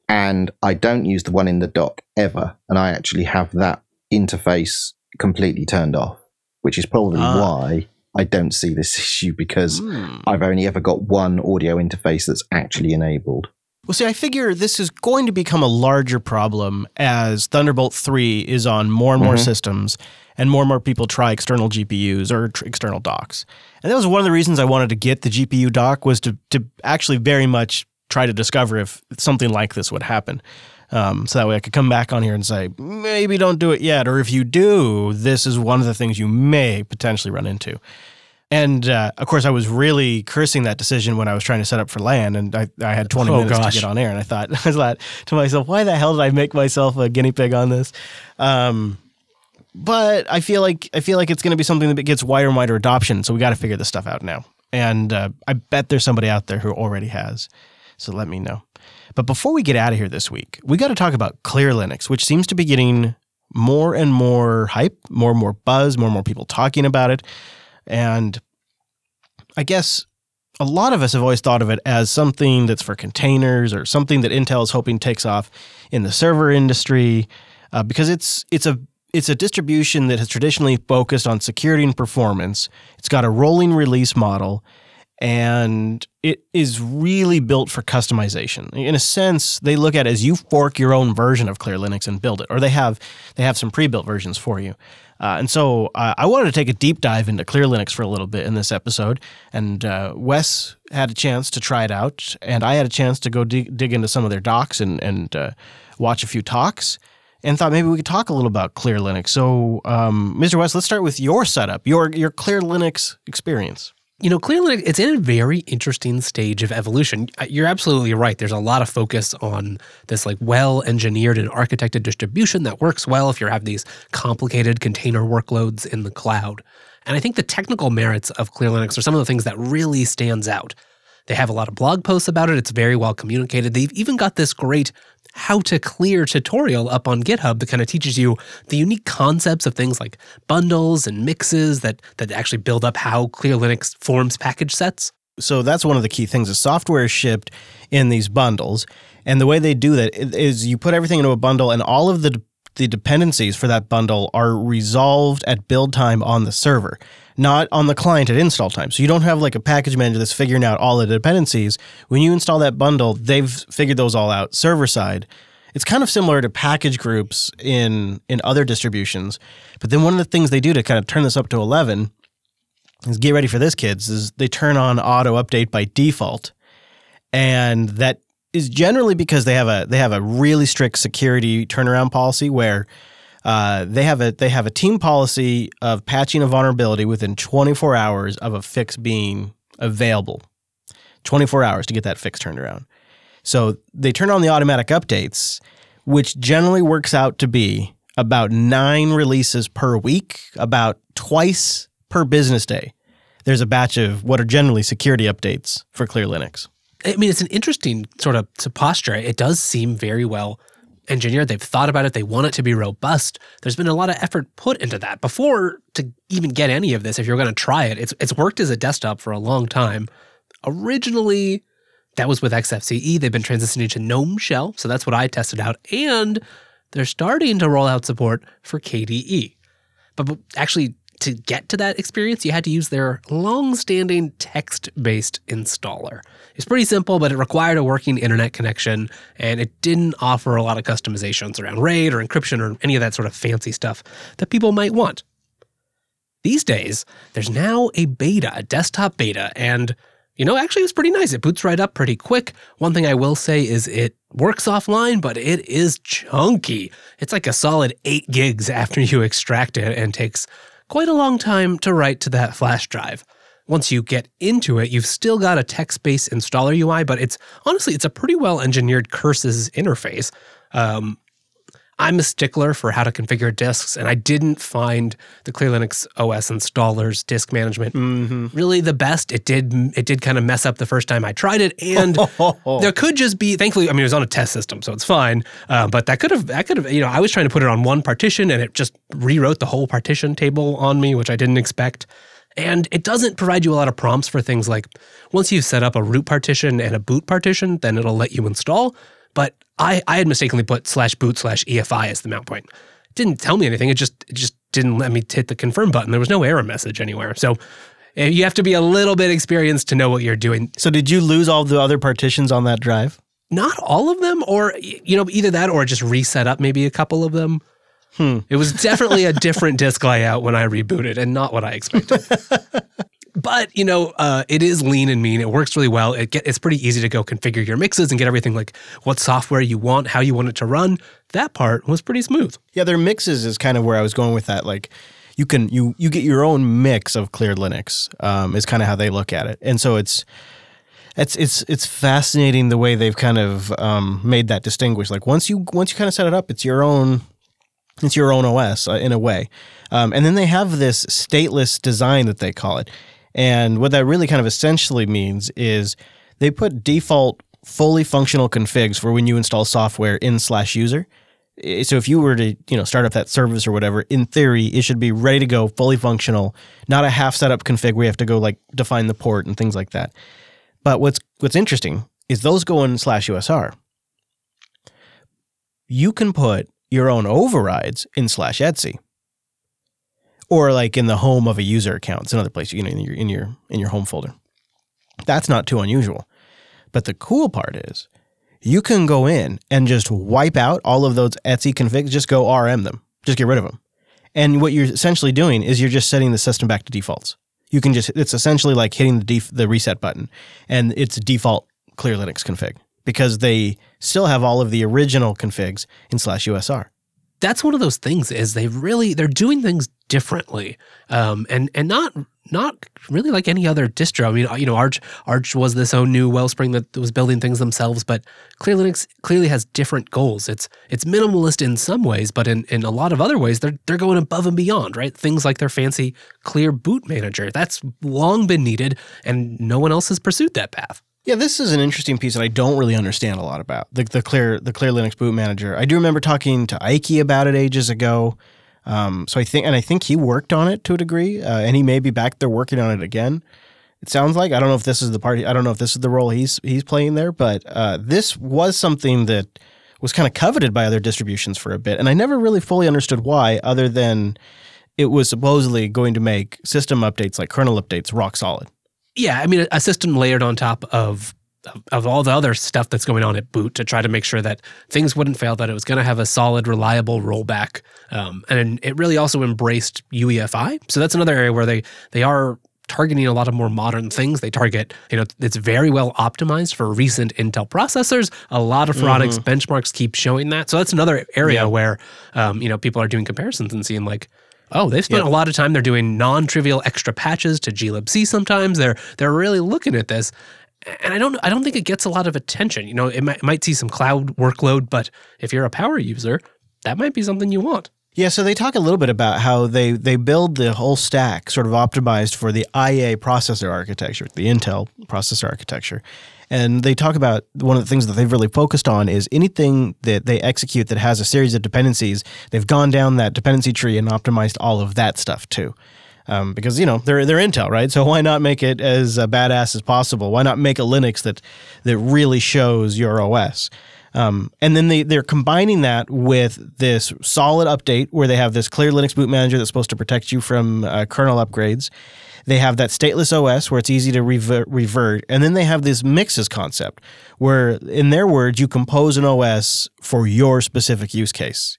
and I don't use the one in the dock ever. And I actually have that interface completely turned off, which is probably Ah. why I don't see this issue because Hmm. I've only ever got one audio interface that's actually enabled. Well, see, I figure this is going to become a larger problem as Thunderbolt 3 is on more and more Mhm. systems and more and more people try external GPUs or tr- external docks. And that was one of the reasons I wanted to get the GPU dock was to, to actually very much try to discover if something like this would happen. Um, so that way I could come back on here and say, maybe don't do it yet. Or if you do, this is one of the things you may potentially run into. And uh, of course, I was really cursing that decision when I was trying to set up for land, and I, I had 20 Oh, minutes gosh. to get on air. And I thought, I thought to myself, why the hell did I make myself a guinea pig on this? Um, but I feel like I feel like it's going to be something that gets wider and wider adoption. So we got to figure this stuff out now. And uh, I bet there's somebody out there who already has. So let me know. But before we get out of here this week, we got to talk about Clear Linux, which seems to be getting more and more hype, more and more buzz, more and more people talking about it. And I guess a lot of us have always thought of it as something that's for containers or something that Intel is hoping takes off in the server industry uh, because it's it's a it's a distribution that has traditionally focused on security and performance. It's got a rolling release model and it is really built for customization. In a sense, they look at it as you fork your own version of Clear Linux and build it, or they have they have some pre-built versions for you. Uh, and so uh, I wanted to take a deep dive into Clear Linux for a little bit in this episode, and uh, Wes had a chance to try it out, and I had a chance to go dig, dig into some of their docs and and uh, watch a few talks, and thought maybe we could talk a little about Clear Linux. So, um, Mr. Wes, let's start with your setup, your your Clear Linux experience. You know, clearly it's in a very interesting stage of evolution. Uh, You're absolutely right. There's a lot of focus on this like well engineered and architected distribution that works well if you have these complicated container workloads in the cloud. And I think the technical merits of Clear Linux are some of the things that really stands out. They have a lot of blog posts about it. It's very well communicated. They've even got this great how to clear tutorial up on GitHub that kind of teaches you the unique concepts of things like bundles and mixes that that actually build up how Clear Linux forms package sets. So that's one of the key things. The software is shipped in these bundles, and the way they do that is you put everything into a bundle, and all of the the dependencies for that bundle are resolved at build time on the server, not on the client at install time. So you don't have like a package manager that's figuring out all the dependencies. When you install that bundle, they've figured those all out server side. It's kind of similar to package groups in in other distributions. But then one of the things they do to kind of turn this up to 11 is get ready for this, kids, is they turn on auto update by default. And that is generally because they have a they have a really strict security turnaround policy where uh, they have a they have a team policy of patching a vulnerability within 24 hours of a fix being available. 24 hours to get that fix turned around. So they turn on the automatic updates, which generally works out to be about nine releases per week, about twice per business day. There's a batch of what are generally security updates for Clear Linux. I mean, it's an interesting sort of posture. It does seem very well engineered. They've thought about it. They want it to be robust. There's been a lot of effort put into that before to even get any of this. If you're going to try it, it's it's worked as a desktop for a long time. Originally, that was with XFCE. They've been transitioning to GNOME Shell, so that's what I tested out, and they're starting to roll out support for KDE. But, but actually, to get to that experience, you had to use their long-standing text-based installer. It's pretty simple, but it required a working internet connection, and it didn't offer a lot of customizations around RAID or encryption or any of that sort of fancy stuff that people might want. These days, there's now a beta, a desktop beta, and you know, actually, it's pretty nice. It boots right up pretty quick. One thing I will say is it works offline, but it is chunky. It's like a solid eight gigs after you extract it and takes quite a long time to write to that flash drive. Once you get into it, you've still got a text-based installer UI, but it's honestly it's a pretty well engineered curses interface. Um, I'm a stickler for how to configure disks, and I didn't find the Clear Linux OS installer's disk management Mm-hmm. really the best. It did it did kind of mess up the first time I tried it, and there could just be. Thankfully, I mean it was on a test system, so it's fine. Uh, but that could have that could have you know I was trying to put it on one partition, and it just rewrote the whole partition table on me, which I didn't expect. And it doesn't provide you a lot of prompts for things like once you've set up a root partition and a boot partition, then it'll let you install. But I, I had mistakenly put slash boot slash EFI as the mount point. It didn't tell me anything. It just it just didn't let me hit the confirm button. There was no error message anywhere. So uh, you have to be a little bit experienced to know what you're doing. So did you lose all the other partitions on that drive? Not all of them, or you know, either that or just reset up maybe a couple of them. Hmm. It was definitely a different disk layout when I rebooted, and not what I expected. but you know, uh, it is lean and mean. It works really well. It get, it's pretty easy to go configure your mixes and get everything like what software you want, how you want it to run. That part was pretty smooth. Yeah, their mixes is kind of where I was going with that. Like, you can you you get your own mix of cleared Linux. Um, is kind of how they look at it, and so it's it's it's it's fascinating the way they've kind of um, made that distinguish. Like once you once you kind of set it up, it's your own it's your own OS uh, in a way, um, and then they have this stateless design that they call it, and what that really kind of essentially means is they put default fully functional configs for when you install software in slash user. So if you were to, you know, start up that service or whatever, in theory, it should be ready to go, fully functional, not a half setup config where you have to go like define the port and things like that. But what's what's interesting is those go in slash USR. You can put your own overrides in slash Etsy. Or like in the home of a user account. It's another place, you know, in your in your in your home folder. That's not too unusual. But the cool part is you can go in and just wipe out all of those Etsy configs, just go RM them, just get rid of them. And what you're essentially doing is you're just setting the system back to defaults. You can just, it's essentially like hitting the, def, the reset button and it's default clear Linux config because they still have all of the original configs in slash USR. That's one of those things is they really they're doing things differently um, and and not not really like any other distro. I mean, you know, Arch Arch was this own new Wellspring that was building things themselves, but Clear Linux clearly has different goals. It's it's minimalist in some ways, but in, in a lot of other ways, they're they're going above and beyond, right? Things like their fancy Clear Boot Manager that's long been needed, and no one else has pursued that path. Yeah, this is an interesting piece that I don't really understand a lot about the the clear the Clear Linux Boot Manager. I do remember talking to Ike about it ages ago. Um, so I think, and I think he worked on it to a degree, uh, and he may be back there working on it again. It sounds like I don't know if this is the party. I don't know if this is the role he's he's playing there, but uh, this was something that was kind of coveted by other distributions for a bit, and I never really fully understood why, other than it was supposedly going to make system updates like kernel updates rock solid. Yeah, I mean, a system layered on top of of, all the other stuff that's going on at boot to try to make sure that things wouldn't fail, that it was going to have a solid, reliable rollback, um, and it really also embraced UEFI. So that's another area where they they are targeting a lot of more modern things. They target, you know, it's very well optimized for recent Intel processors. A lot of Phoronix benchmarks keep showing that. So that's another area Yeah. where, um, you know, people are doing comparisons and seeing like, oh, they've spent a lot of time. They're doing non-trivial extra patches to glibc. Sometimes they're they're really looking at this. And I don't I don't think it gets a lot of attention. You know, it might, it might see some cloud workload, but if you're a power user, that might be something you want. Yeah, so they talk a little bit about how they they build the whole stack sort of optimized for the IA processor architecture, the Intel processor architecture. And they talk about one of the things that they've really focused on is anything that they execute that has a series of dependencies, they've gone down that dependency tree and optimized all of that stuff too. Um, because you know they're they're Intel, right? So why not make it as uh, badass as possible? Why not make a Linux that that really shows your OS? Um, and then they, they're combining that with this solid update where they have this clear Linux boot manager that's supposed to protect you from uh, kernel upgrades. They have that stateless OS where it's easy to revert, revert. And then they have this mixes concept where, in their words, you compose an OS for your specific use case.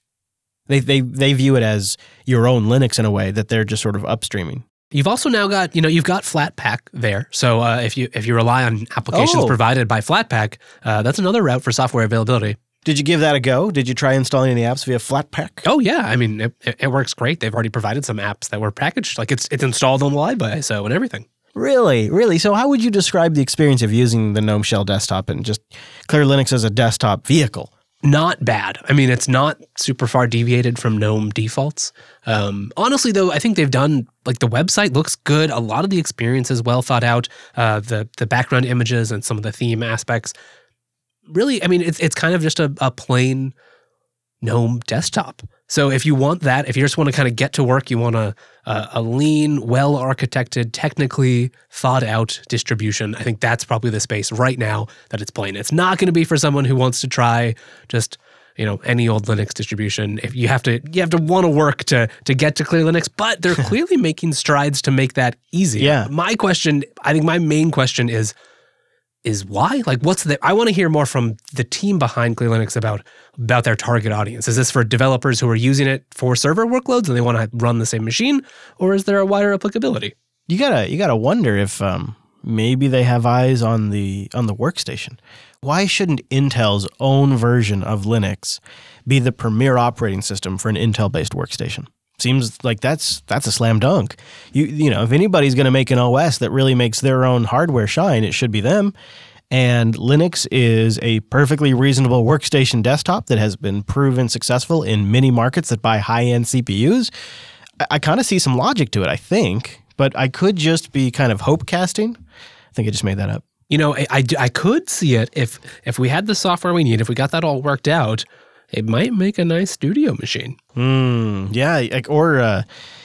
They, they, they view it as your own Linux in a way that they're just sort of upstreaming. You've also now got, you know, you've got Flatpak there. So uh, if you if you rely on applications Oh. provided by Flatpak, uh, that's another route for software availability. Did you give that a go? Did you try installing any apps via Flatpak? Oh yeah, I mean it, it- works great. They've already provided some apps that were packaged, like it's it's installed on the live so and everything. Really, really. So, how would you describe the experience of using the GNOME Shell desktop and just Clear Linux as a desktop vehicle? Not bad. I mean, it's not super far deviated from GNOME defaults. Um, honestly, though, I think they've done like the website looks good. A lot of the experience is well thought out. Uh, the the background images and some of the theme aspects. Really, I mean, it's it's kind of just a, a plain GNOME desktop. So if you want that, if you just want to kind of get to work, you want a, a, a lean, well architected, technically thought out distribution. I think that's probably the space right now that it's playing. It's not going to be for someone who wants to try just you know any old Linux distribution. If you have to you have to want to work to to get to Clear Linux, but they're clearly making strides to make that easy. Yeah. My question, I think my main question is is why? Like what's the I want to hear more from the team behind Clear Linux about about their target audience. Is this for developers who are using it for server workloads and they want to run the same machine or is there a wider applicability? You gotta you gotta wonder if um, maybe they have eyes on the on the workstation. Why shouldn't Intel's own version of Linux be the premier operating system for an Intel based workstation? Seems like that's that's a slam dunk. You you know if anybody's going to make an OS that really makes their own hardware shine, it should be them. And Linux is a perfectly reasonable workstation desktop that has been proven successful in many markets that buy high end CPUs. I, I kind of see some logic to it, I think, but I could just be kind of hope casting. I think I just made that up. You know, I, I, I could see it if if we had the software we need, if we got that all worked out, it might make a nice studio machine. Mm, yeah, like or uh,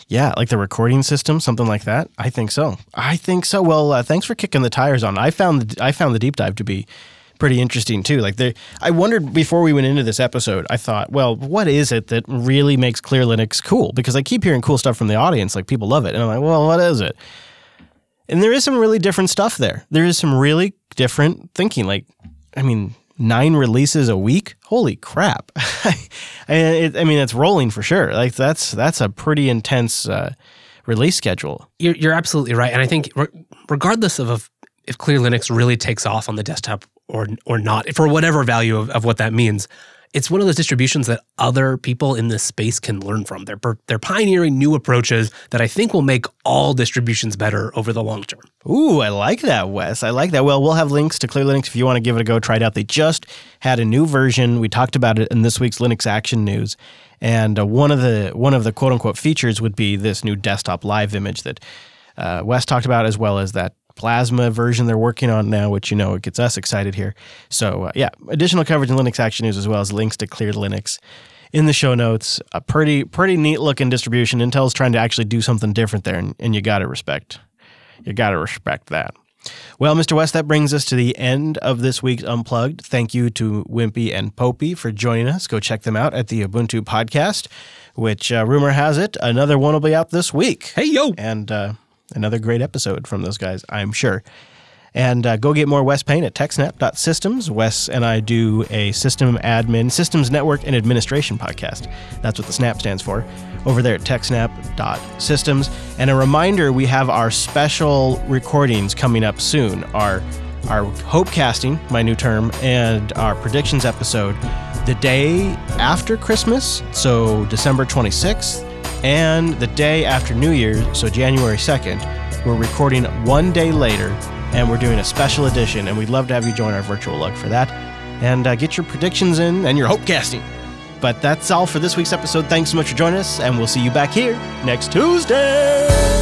yeah, like the recording system, something like that. I think so. I think so. Well, uh, thanks for kicking the tires on. I found the, I found the deep dive to be pretty interesting too. Like there, I wondered before we went into this episode. I thought, well, what is it that really makes Clear Linux cool? Because I keep hearing cool stuff from the audience, like people love it, and I'm like, well, what is it? And there is some really different stuff there. There is some really different thinking. Like, I mean, nine releases a week. Holy crap! I mean, it's rolling for sure. Like that's that's a pretty intense uh, release schedule. You're, you're absolutely right, and I think re- regardless of if, if Clear Linux really takes off on the desktop or or not, for whatever value of, of what that means, it's one of those distributions that other people in this space can learn from. They're they're pioneering new approaches that I think will make all distributions better over the long term. Ooh, I like that, Wes. I like that. Well, we'll have links to Clear Linux if you want to give it a go. Try it out. They just had a new version. We talked about it in this week's Linux Action News, and uh, one of the one of the quote unquote features would be this new desktop live image that uh, Wes talked about, as well as that plasma version they're working on now, which you know it gets us excited here. So uh, yeah, additional coverage in Linux Action News as well as links to Clear Linux in the show notes. A pretty pretty neat looking distribution. Intel's trying to actually do something different there, and, and you got to respect you got to respect that. Well, Mr. Wes, that brings us to the end of this week's Unplugged. Thank you to Wimpy and Popey for joining us. Go check them out at the Ubuntu podcast, which uh, rumor has it another one will be out this week. Hey yo! And uh, another great episode from those guys, I'm sure. And uh, go get more Wes Payne at techsnap.systems. Wes and I do a system admin, systems network, and administration podcast. That's what the SNAP stands for over there at techsnap.systems. And a reminder we have our special recordings coming up soon. Our our hope casting, my new term, and our predictions episode the day after Christmas, so December 26th, and the day after New Year's, so January 2nd. We're recording one day later, and we're doing a special edition, and we'd love to have you join our virtual lug for that and uh, get your predictions in and your hope casting. But that's all for this week's episode. Thanks so much for joining us, and we'll see you back here next Tuesday.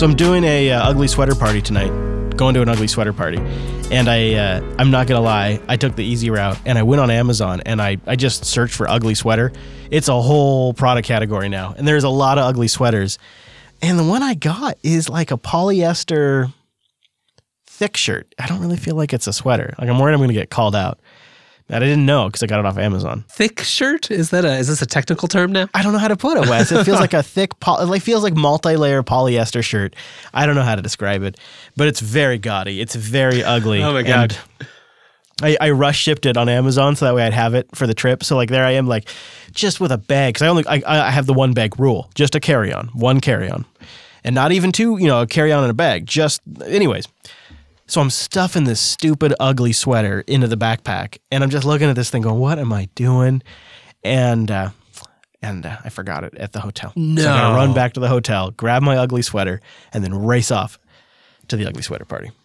So I'm doing a uh, ugly sweater party tonight. Going to an ugly sweater party, and I uh, I'm not gonna lie, I took the easy route and I went on Amazon and I I just searched for ugly sweater. It's a whole product category now, and there's a lot of ugly sweaters. And the one I got is like a polyester thick shirt. I don't really feel like it's a sweater. Like I'm worried I'm gonna get called out. That I didn't know because I got it off Amazon. Thick shirt? Is that a is this a technical term now? I don't know how to put it, Wes. It feels like a thick, poly, it feels like multi-layer polyester shirt. I don't know how to describe it, but it's very gaudy. It's very ugly. Oh my God. I, I rush shipped it on Amazon so that way I'd have it for the trip. So like there I am, like just with a bag because I only I, I have the one bag rule, just a carry on, one carry on, and not even two, you know, a carry on and a bag. Just anyways. So I'm stuffing this stupid, ugly sweater into the backpack, and I'm just looking at this thing, going, "What am I doing?" And uh, and uh, I forgot it at the hotel. No, So I gotta run back to the hotel, grab my ugly sweater, and then race off to the ugly sweater party.